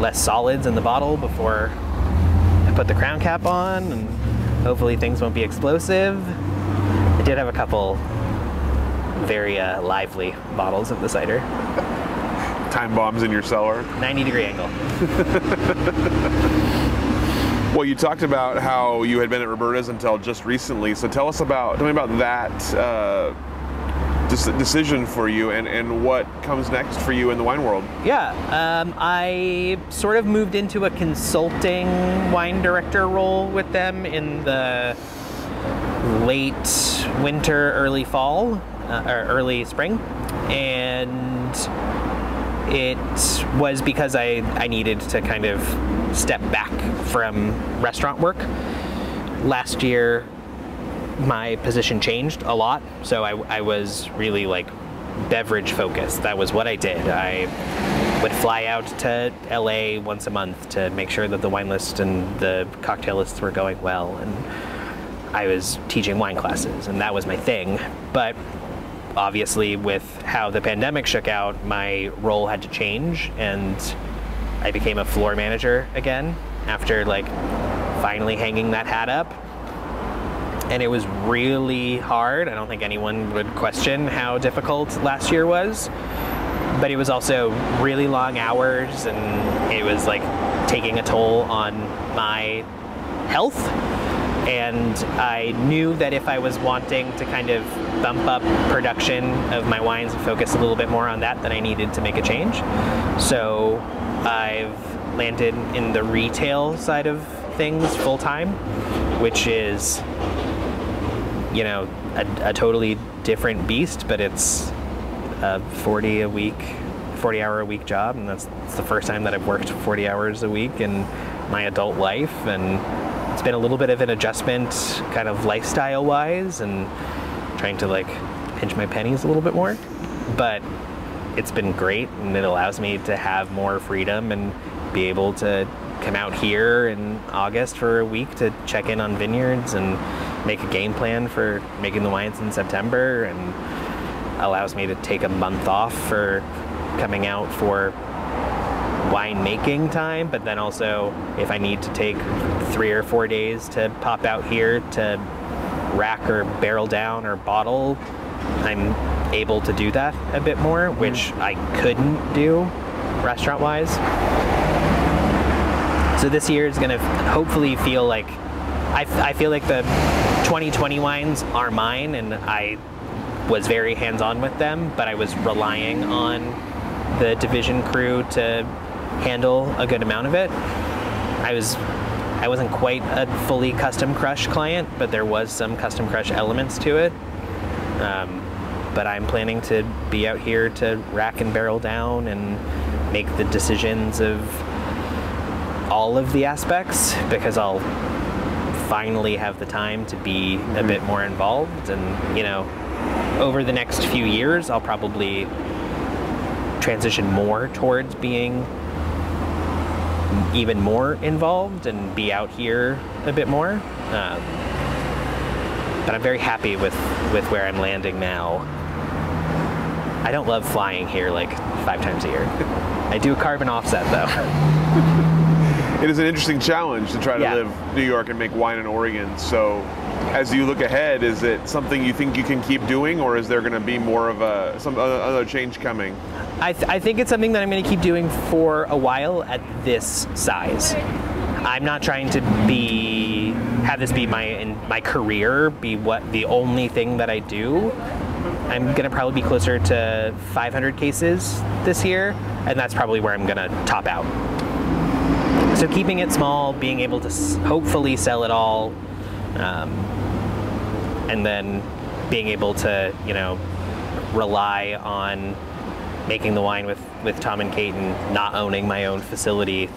less solids in the bottle before I put the crown cap on, and hopefully things won't be explosive. I did have a couple very uh, lively bottles of the cider. Time bombs in your cellar. 90 degree angle. Well, you talked about how you had been at Roberta's until just recently. So tell us about tell me about that uh, decision for you and, and what comes next for you in the wine world. Yeah, um, I sort of moved into a consulting wine director role with them in the late winter, early fall, uh, or early spring, and it was because I, I needed to kind of step back from restaurant work. Last year, my position changed a lot, so I, I was really like beverage focused. That was what I did. I would fly out to LA once a month to make sure that the wine list and the cocktail lists were going well, and I was teaching wine classes, and that was my thing. But obviously, with how the pandemic shook out, my role had to change, and I became a floor manager again after like finally hanging that hat up. And it was really hard. I don't think anyone would question how difficult last year was. But it was also really long hours and it was like taking a toll on my health and I knew that if I was wanting to kind of bump up production of my wines and focus a little bit more on that, that I needed to make a change. So I've landed in the retail side of things full time, which is, you know, a, a totally different beast, but it's a 40 a week, 40 hour a week job, and that's, that's the first time that I've worked 40 hours a week in my adult life, and it's been a little bit of an adjustment, kind of lifestyle wise, and trying to like pinch my pennies a little bit more, but it's been great, and it allows me to have more freedom and be able to come out here in August for a week to check in on vineyards and make a game plan for making the wines in September and allows me to take a month off for coming out for wine making time, but then also if I need to take three or four days to pop out here to rack or barrel down or bottle, I'm able to do that a bit more, mm. which I couldn't do restaurant wise. So this year is going to hopefully feel like I, I feel like the 2020 wines are mine and I was very hands on with them, but I was relying on the division crew to handle a good amount of it. I was I wasn't quite a fully custom crush client, but there was some custom crush elements to it. Um, but I'm planning to be out here to rack and barrel down and make the decisions of all of the aspects because I'll finally have the time to be a bit more involved and you know over the next few years I'll probably transition more towards being even more involved and be out here a bit more um, but I'm very happy with with where I'm landing now I don't love flying here like five times a year I do a carbon offset though it is an interesting challenge to try to Yeah. live New York and make wine in Oregon. So, as you look ahead, is it something you think you can keep doing, or is there going to be more of a some other, change coming? I, th- I think it's something that I'm going to keep doing for a while at this size. I'm not trying to be have this be my my career, be what the only thing that I do. I'm going to probably be closer to 500 cases this year, and that's probably where I'm going to top out. So keeping it small, being able to hopefully sell it all, um, and then being able to, you know, rely on making the wine with, with Tom and Kate and not owning my own facility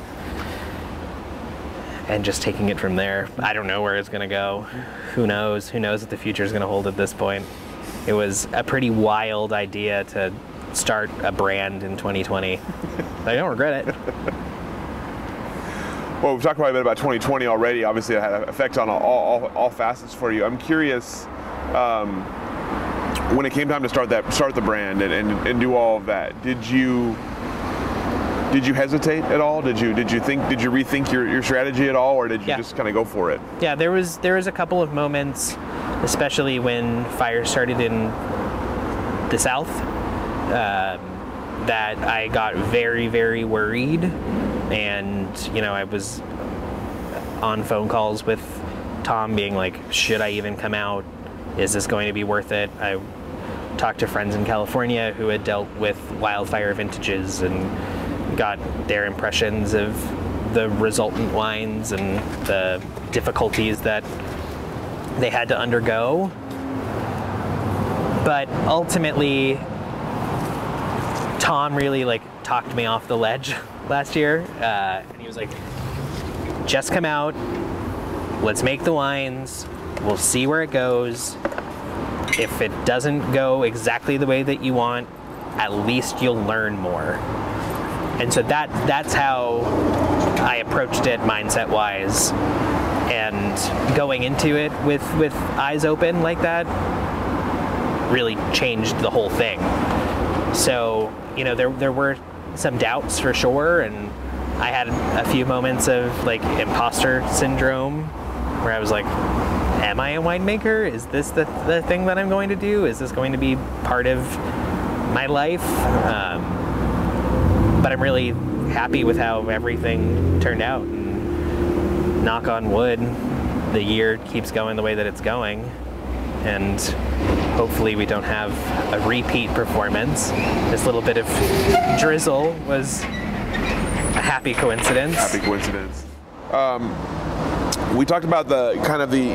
and just taking it from there. I don't know where it's going to go. Who knows? Who knows what the future is going to hold at this point? It was a pretty wild idea to start a brand in 2020. I don't regret it. Well, we've talked quite a bit about 2020 already. Obviously, it had an effect on all, all, all facets for you. I'm curious, um, when it came time to start that start the brand and, and, and do all of that, did you did you hesitate at all? Did you did you think did you rethink your, your strategy at all, or did you Yeah. just kind of go for it? Yeah, there was there was a couple of moments, especially when fire started in the south, um, that I got very very worried, and you know I was on phone calls with Tom, being like, should I even come out? Is this going to be worth it? I talked to friends in California who had dealt with wildfire vintages and got their impressions of the resultant wines and the difficulties that they had to undergo. But ultimately, Tom really like talked me off the ledge last year, uh, and he was like, "Just come out, let's make the wines, we'll see where it goes. If it doesn't go exactly the way that you want, at least you'll learn more." And so that that's how I approached it mindset wise. And going into it with with eyes open like that really changed the whole thing. So, you know, there there were some doubts for sure and I had a few moments of like imposter syndrome where I was like, am I a winemaker? Is this the, the thing that I'm going to do? Is this going to be part of my life? Um, but I'm really happy with how everything turned out. And knock on wood, the year keeps going the way that it's going, and hopefully we don't have a repeat performance. This little bit of drizzle was a happy coincidence. Happy coincidence. Um, we talked about the kind of the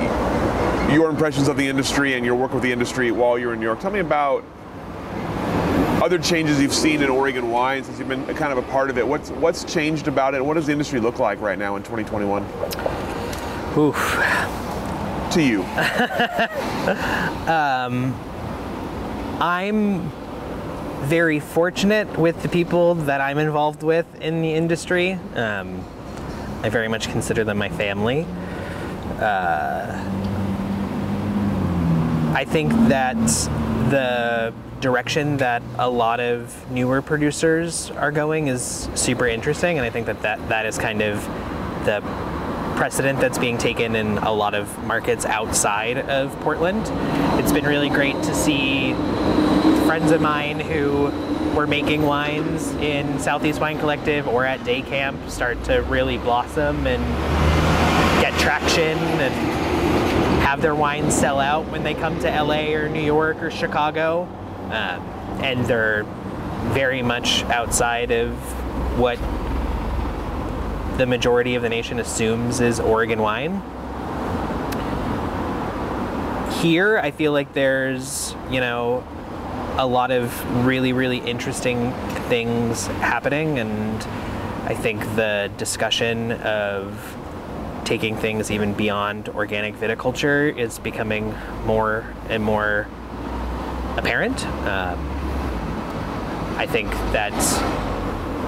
your impressions of the industry and your work with the industry while you were in New York. Tell me about other changes you've seen in Oregon wine since you've been kind of a part of it. What's what's changed about it? What does the industry look like right now in 2021? Oof. To you, I'm very fortunate with the people that I'm involved with in the industry. Um, I very much consider them my family. Uh, I think that the direction that a lot of newer producers are going is super interesting, and I think that that, that is kind of the precedent that's being taken in a lot of markets outside of Portland. It's been really great to see friends of mine who were making wines in Southeast Wine Collective or at day camp start to really blossom and get traction and have their wines sell out when they come to LA or New York or Chicago. Um, and they're very much outside of what the majority of the nation assumes is Oregon wine. Here, I feel like there's, you know, a lot of really, really interesting things happening, and I think the discussion of taking things even beyond organic viticulture is becoming more and more apparent. Um, I think that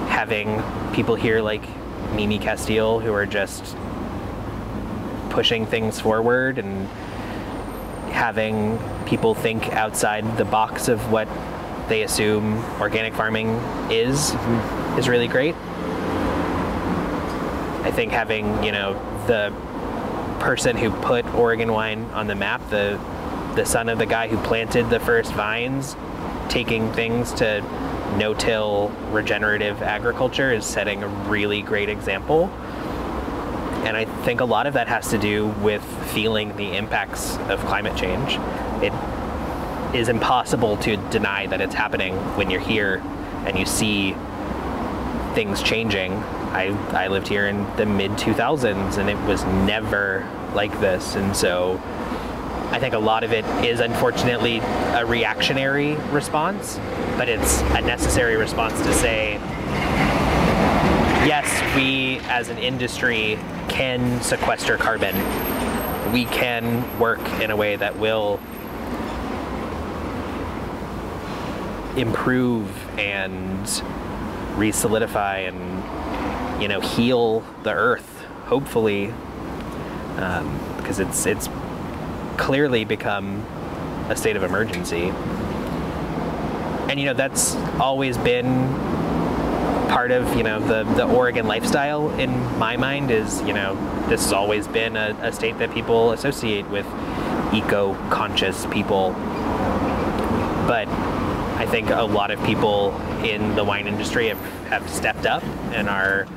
having people here like Mimi Casteel who are just pushing things forward and having people think outside the box of what they assume organic farming is mm-hmm. is really great. I think having, you know, the person who put Oregon wine on the map, the the son of the guy who planted the first vines, taking things to no-till regenerative agriculture is setting a really great example. And I think a lot of that has to do with feeling the impacts of climate change. It is impossible to deny that it's happening when you're here and you see things changing. I, I lived here in the mid 2000s and it was never like this. And so I think a lot of it is unfortunately a reactionary response, but it's a necessary response to say, yes, we as an industry can sequester carbon. We can work in a way that will improve and re-solidify and you know heal the earth hopefully because um, it's it's clearly become a state of emergency and you know that's always been part of you know the the Oregon lifestyle in my mind is you know this has always been a, a state that people associate with eco-conscious people but I think a lot of people in the wine industry have, have stepped up and are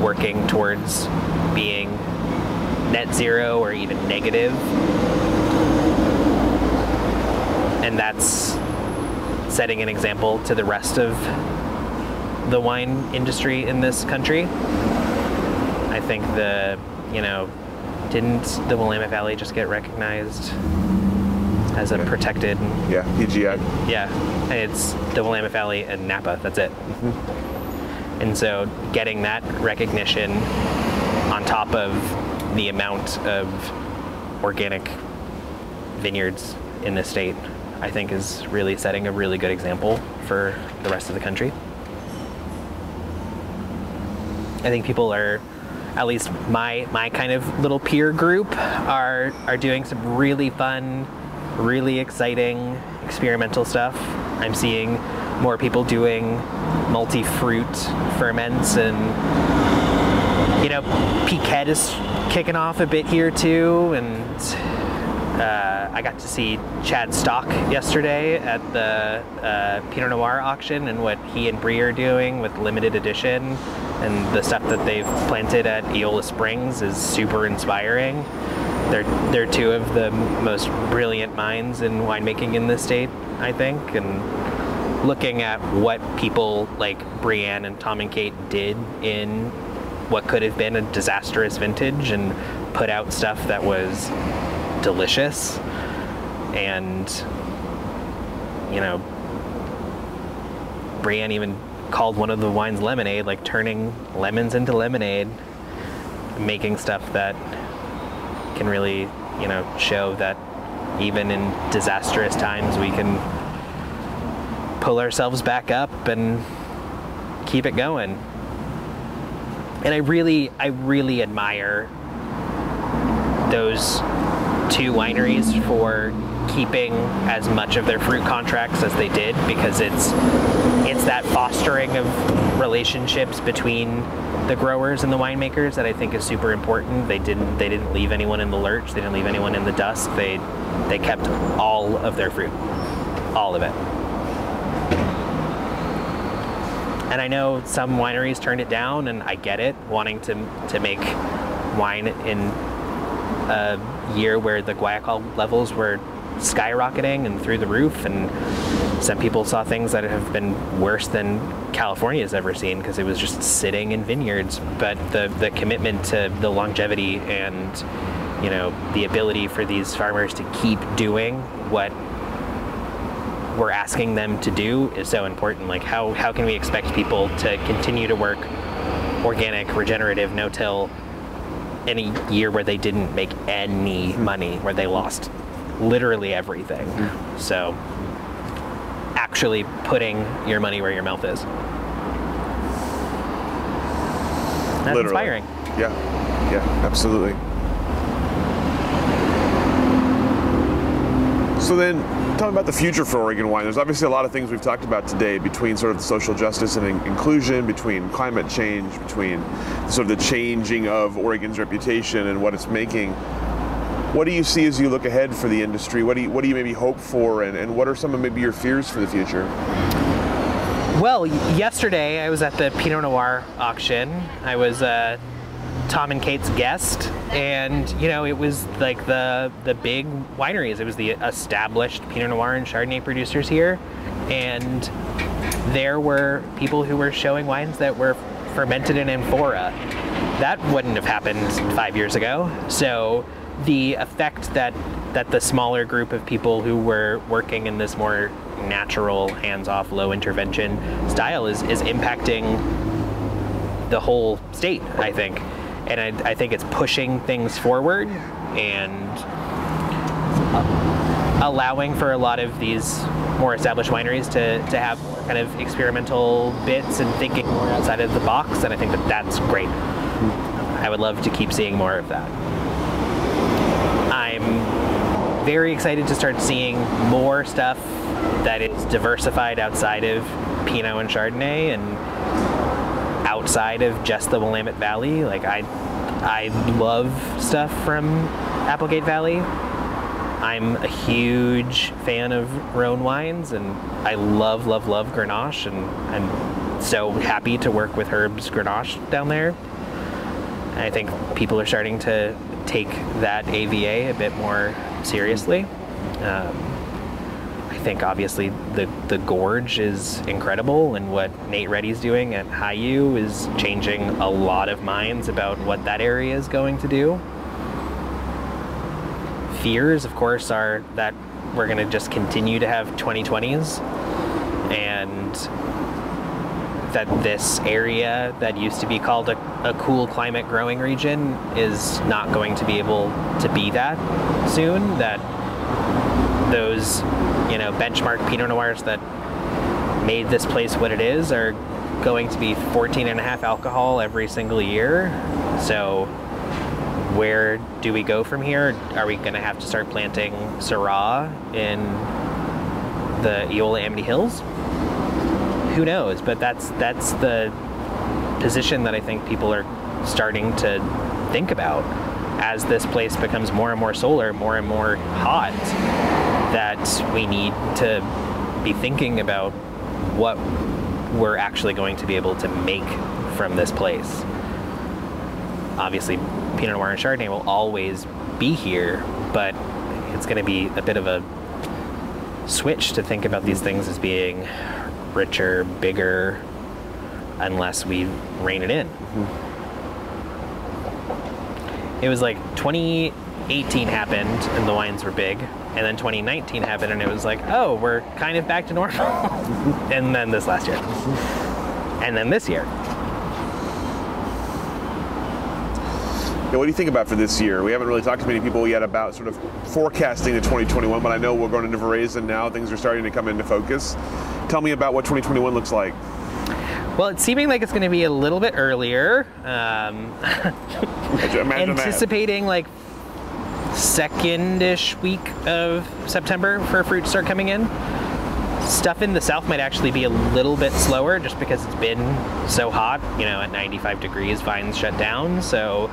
working towards being net zero or even negative. That's setting an example to the rest of the wine industry in this country. I think the, you know, didn't the Willamette Valley just get recognized as a protected yeah, PGI. yeah, and it's the Willamette Valley and Napa. That's it. Mm-hmm. And so, getting that recognition on top of the amount of organic vineyards in the state, I think, is really setting a really good example for the rest of the country. I think people are, at least my my kind of little peer group, are are doing some really fun really exciting experimental stuff. I'm seeing more people doing multi-fruit ferments and you know Piquette is kicking off a bit here too and uh, I got to see Chad Stock yesterday at the uh, Pinot Noir auction and what he and Brie are doing with Limited Addition. And the stuff that they've planted at Eola Springs is super inspiring. They're they're two of the most brilliant minds in winemaking in the state, I think, and looking at what people like Brianne and Tom and Kate did in what could have been a disastrous vintage and put out stuff that was delicious and you know Brianne even called one of the wines lemonade, like turning lemons into lemonade, making stuff that can really, you know, show that even in disastrous times we can pull ourselves back up and keep it going. And I really, I really admire those two wineries for keeping as much of their fruit contracts as they did because it's it's that fostering of relationships between the growers and the winemakers that I think is super important. They didn't they didn't leave anyone in the lurch. They didn't leave anyone in the dust. They they kept all of their fruit, all of it. And I know some wineries turned it down, and I get it, wanting to to make wine in a year where the guaiacol levels were skyrocketing and through the roof and some people saw things that have been worse than California has ever seen because it was just sitting in vineyards. But the, the commitment to the longevity and you know the ability for these farmers to keep doing what we're asking them to do is so important. Like how, how can we expect people to continue to work organic, regenerative, no-till in a year where they didn't make any money, where they lost literally everything. Mm-hmm. So actually putting your money where your mouth is. That's literally. inspiring. Yeah, yeah, absolutely. So then, talking about the future for Oregon wine, there's obviously a lot of things we've talked about today between sort of social justice and inclusion, between climate change, between sort of the changing of Oregon's reputation and what it's making. What do you see as you look ahead for the industry? What do you, what do you maybe hope for, and, and what are some of maybe your fears for the future? Well, yesterday I was at the Pinot Noir auction. I was uh, Tom and Kate's guest, and you know it was like the the big wineries. It was the established Pinot Noir and Chardonnay producers here, and there were people who were showing wines that were fermented in amphora. That wouldn't have happened five years ago. So the effect that that the smaller group of people who were working in this more natural, hands-off, low intervention style is is impacting the whole state. I think, and I, I think it's pushing things forward and allowing for a lot of these more established wineries to, to have kind of experimental bits and thinking more outside of the box, and I think that that's great. I would love to keep seeing more of that. I'm very excited to start seeing more stuff that is diversified outside of Pinot and Chardonnay and outside of just the Willamette Valley. Like I, I love stuff from Applegate Valley. I'm a huge fan of Rhone wines, and I love, love, love Grenache, and I'm so happy to work with Herb's Grenache down there. I think people are starting to take that AVA a bit more seriously. Um, think obviously the the gorge is incredible, and what Nate Ready's doing at Hiyu is changing a lot of minds about what that area is going to do. Fears, of course, are that we're going to just continue to have 2020s, and that this area that used to be called a, a, cool climate growing region is not going to be able to be that soon. That those, you know, benchmark Pinot Noirs that made this place what it is are going to be 14 and a half alcohol every single year. So where do we go from here? Are we going to have to start planting Syrah in the Eola Amity Hills? who knows? But that's that's the position that I think people are starting to think about as this place becomes more and more solar, more and more hot. That we need to be thinking about what we're actually going to be able to make from this place. Obviously, Pinot Noir and Chardonnay will always be here, but it's going to be a bit of a switch to think about these things as being richer, bigger, unless we rein it in. Mm-hmm. It was like 2018 happened and the wines were big. And then 2019 happened, and it was like, oh, we're kind of back to normal. and then this last year. And then this year. What do you think about for this year? We haven't really talked to many people yet about sort of forecasting the 2021, but I know we're going into veraison now. Things are starting to come into focus. Tell me about what 2021 looks like. Well, it's seeming like it's going to be a little bit earlier. Um, anticipating that. like second-ish week of September for fruit to start coming in. Stuff in the south might actually be a little bit slower just because it's been so hot. You know, at 95 degrees, vines shut down. So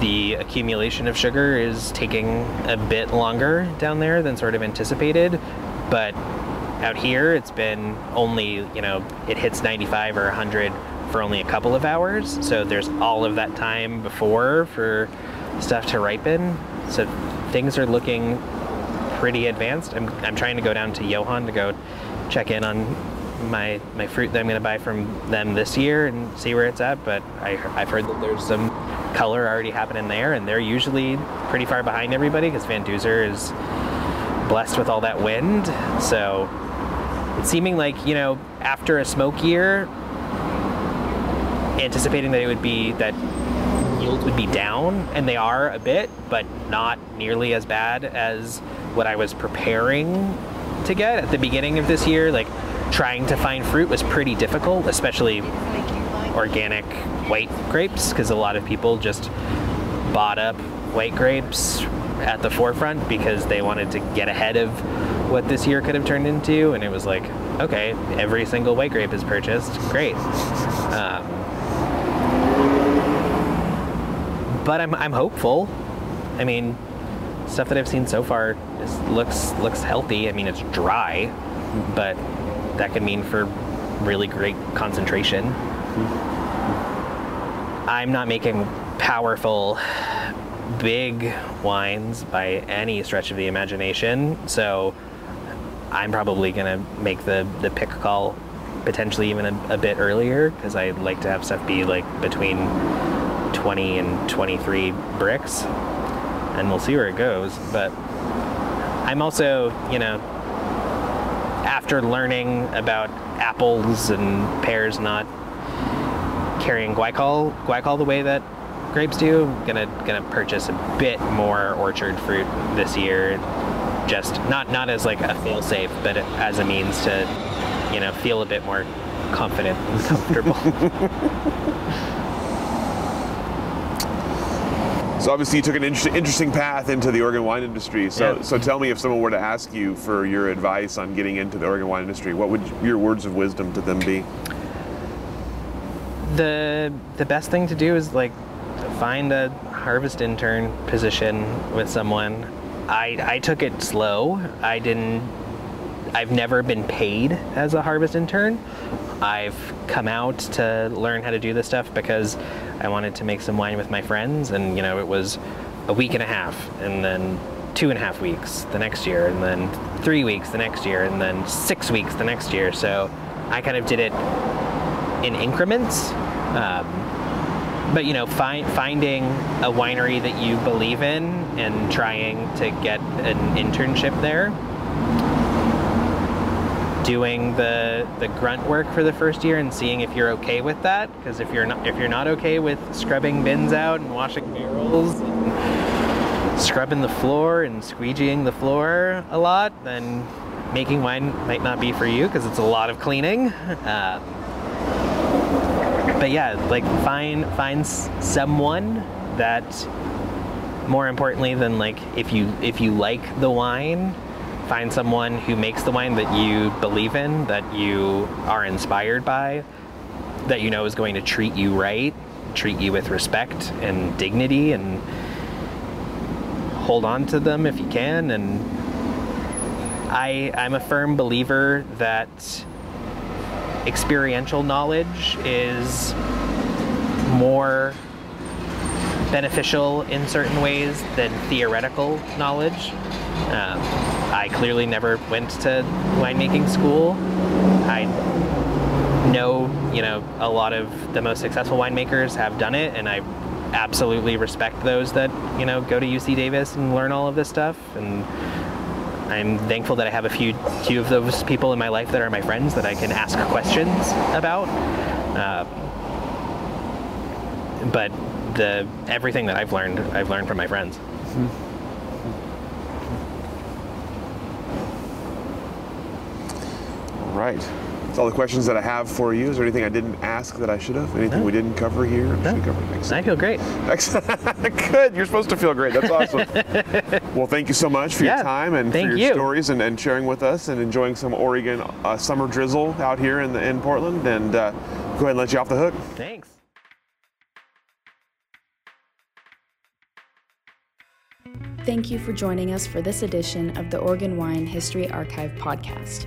the accumulation of sugar is taking a bit longer down there than sort of anticipated. But out here, it's been only, you know, it hits 95 or 100 for only a couple of hours. So there's all of that time before for stuff to ripen. So things are looking pretty advanced. I'm, I'm trying to go down to Johan to go check in on my my fruit that I'm going to buy from them this year and see where it's at. But I, I've heard that there's some color already happening there, and they're usually pretty far behind everybody because Van Duzer is blessed with all that wind. So it's seeming like you know after a smoke year, anticipating that it would be that yields would be down, and they are a bit, but not nearly as bad as what I was preparing to get at the beginning of this year. Like trying to find fruit was pretty difficult, especially organic white grapes, because a lot of people just bought up white grapes at the forefront because they wanted to get ahead of what this year could have turned into. And it was like, okay, every single white grape is purchased. Great. Um, but I'm, I'm hopeful. I mean, stuff that I've seen so far is, looks looks healthy. I mean, it's dry, but that could mean for really great concentration. I'm not making powerful, big wines by any stretch of the imagination, so I'm probably gonna make the the pick call potentially even a, a bit earlier because I like to have stuff be like between 20 and 23 Brix and we'll see where it goes. But I'm also, you know, after learning about apples and pears not carrying guaiacol, guaiacol the way that grapes do, I'm gonna gonna purchase a bit more orchard fruit this year. Just not not as like a fail safe, but as a means to, you know, feel a bit more confident and comfortable. So obviously you took an inter- interesting path into the Oregon wine industry. So Yeah. so tell me if someone were to ask you for your advice on getting into the Oregon wine industry, what would your words of wisdom to them be? the the best thing to do is like find a harvest intern position with someone. I I took it slow. I didn't I've never been paid as a harvest intern. I've come out to learn how to do this stuff because I wanted to make some wine with my friends and you know it was a week and a half and then two and a half weeks the next year and then three weeks the next year and then six weeks the next year. So I kind of did it in increments. Um, but you know, find, finding a winery that you believe in and trying to get an internship there, doing the the grunt work for the first year and seeing if you're okay with that. Because if you're not if you're not okay with scrubbing bins out and washing barrels, and scrubbing the floor and squeegeeing the floor a lot, then making wine might not be for you because it's a lot of cleaning. Um, but yeah, like find find someone that more importantly than like if you if you like the wine, find someone who makes the wine that you believe in, that you are inspired by, that you know is going to treat you right, treat you with respect and dignity and hold on to them if you can and I I'm a firm believer that experiential knowledge is more beneficial in certain ways than theoretical knowledge. Um, I clearly never went to winemaking school. I know, you know, a lot of the most successful winemakers have done it, and I absolutely respect those that, you know, go to UC Davis and learn all of this stuff. And I'm thankful that I have a few few of those people in my life that are my friends that I can ask questions about. Uh, but the everything that I've learned, I've learned from my friends. Mm-hmm. Right. That's all the questions that I have for you. Is there anything I didn't ask that I should have? Anything no. we didn't cover here? No. Cover I feel great. Excellent. Good. You're supposed to feel great. That's awesome. well, thank you so much for yeah, your time and for your you. stories and, and, sharing with us and enjoying some Oregon uh, summer drizzle out here in, the, in Portland. And uh, go ahead and let you off the hook. Thanks. Thank you for joining us for this edition of the Oregon Wine History Archive podcast.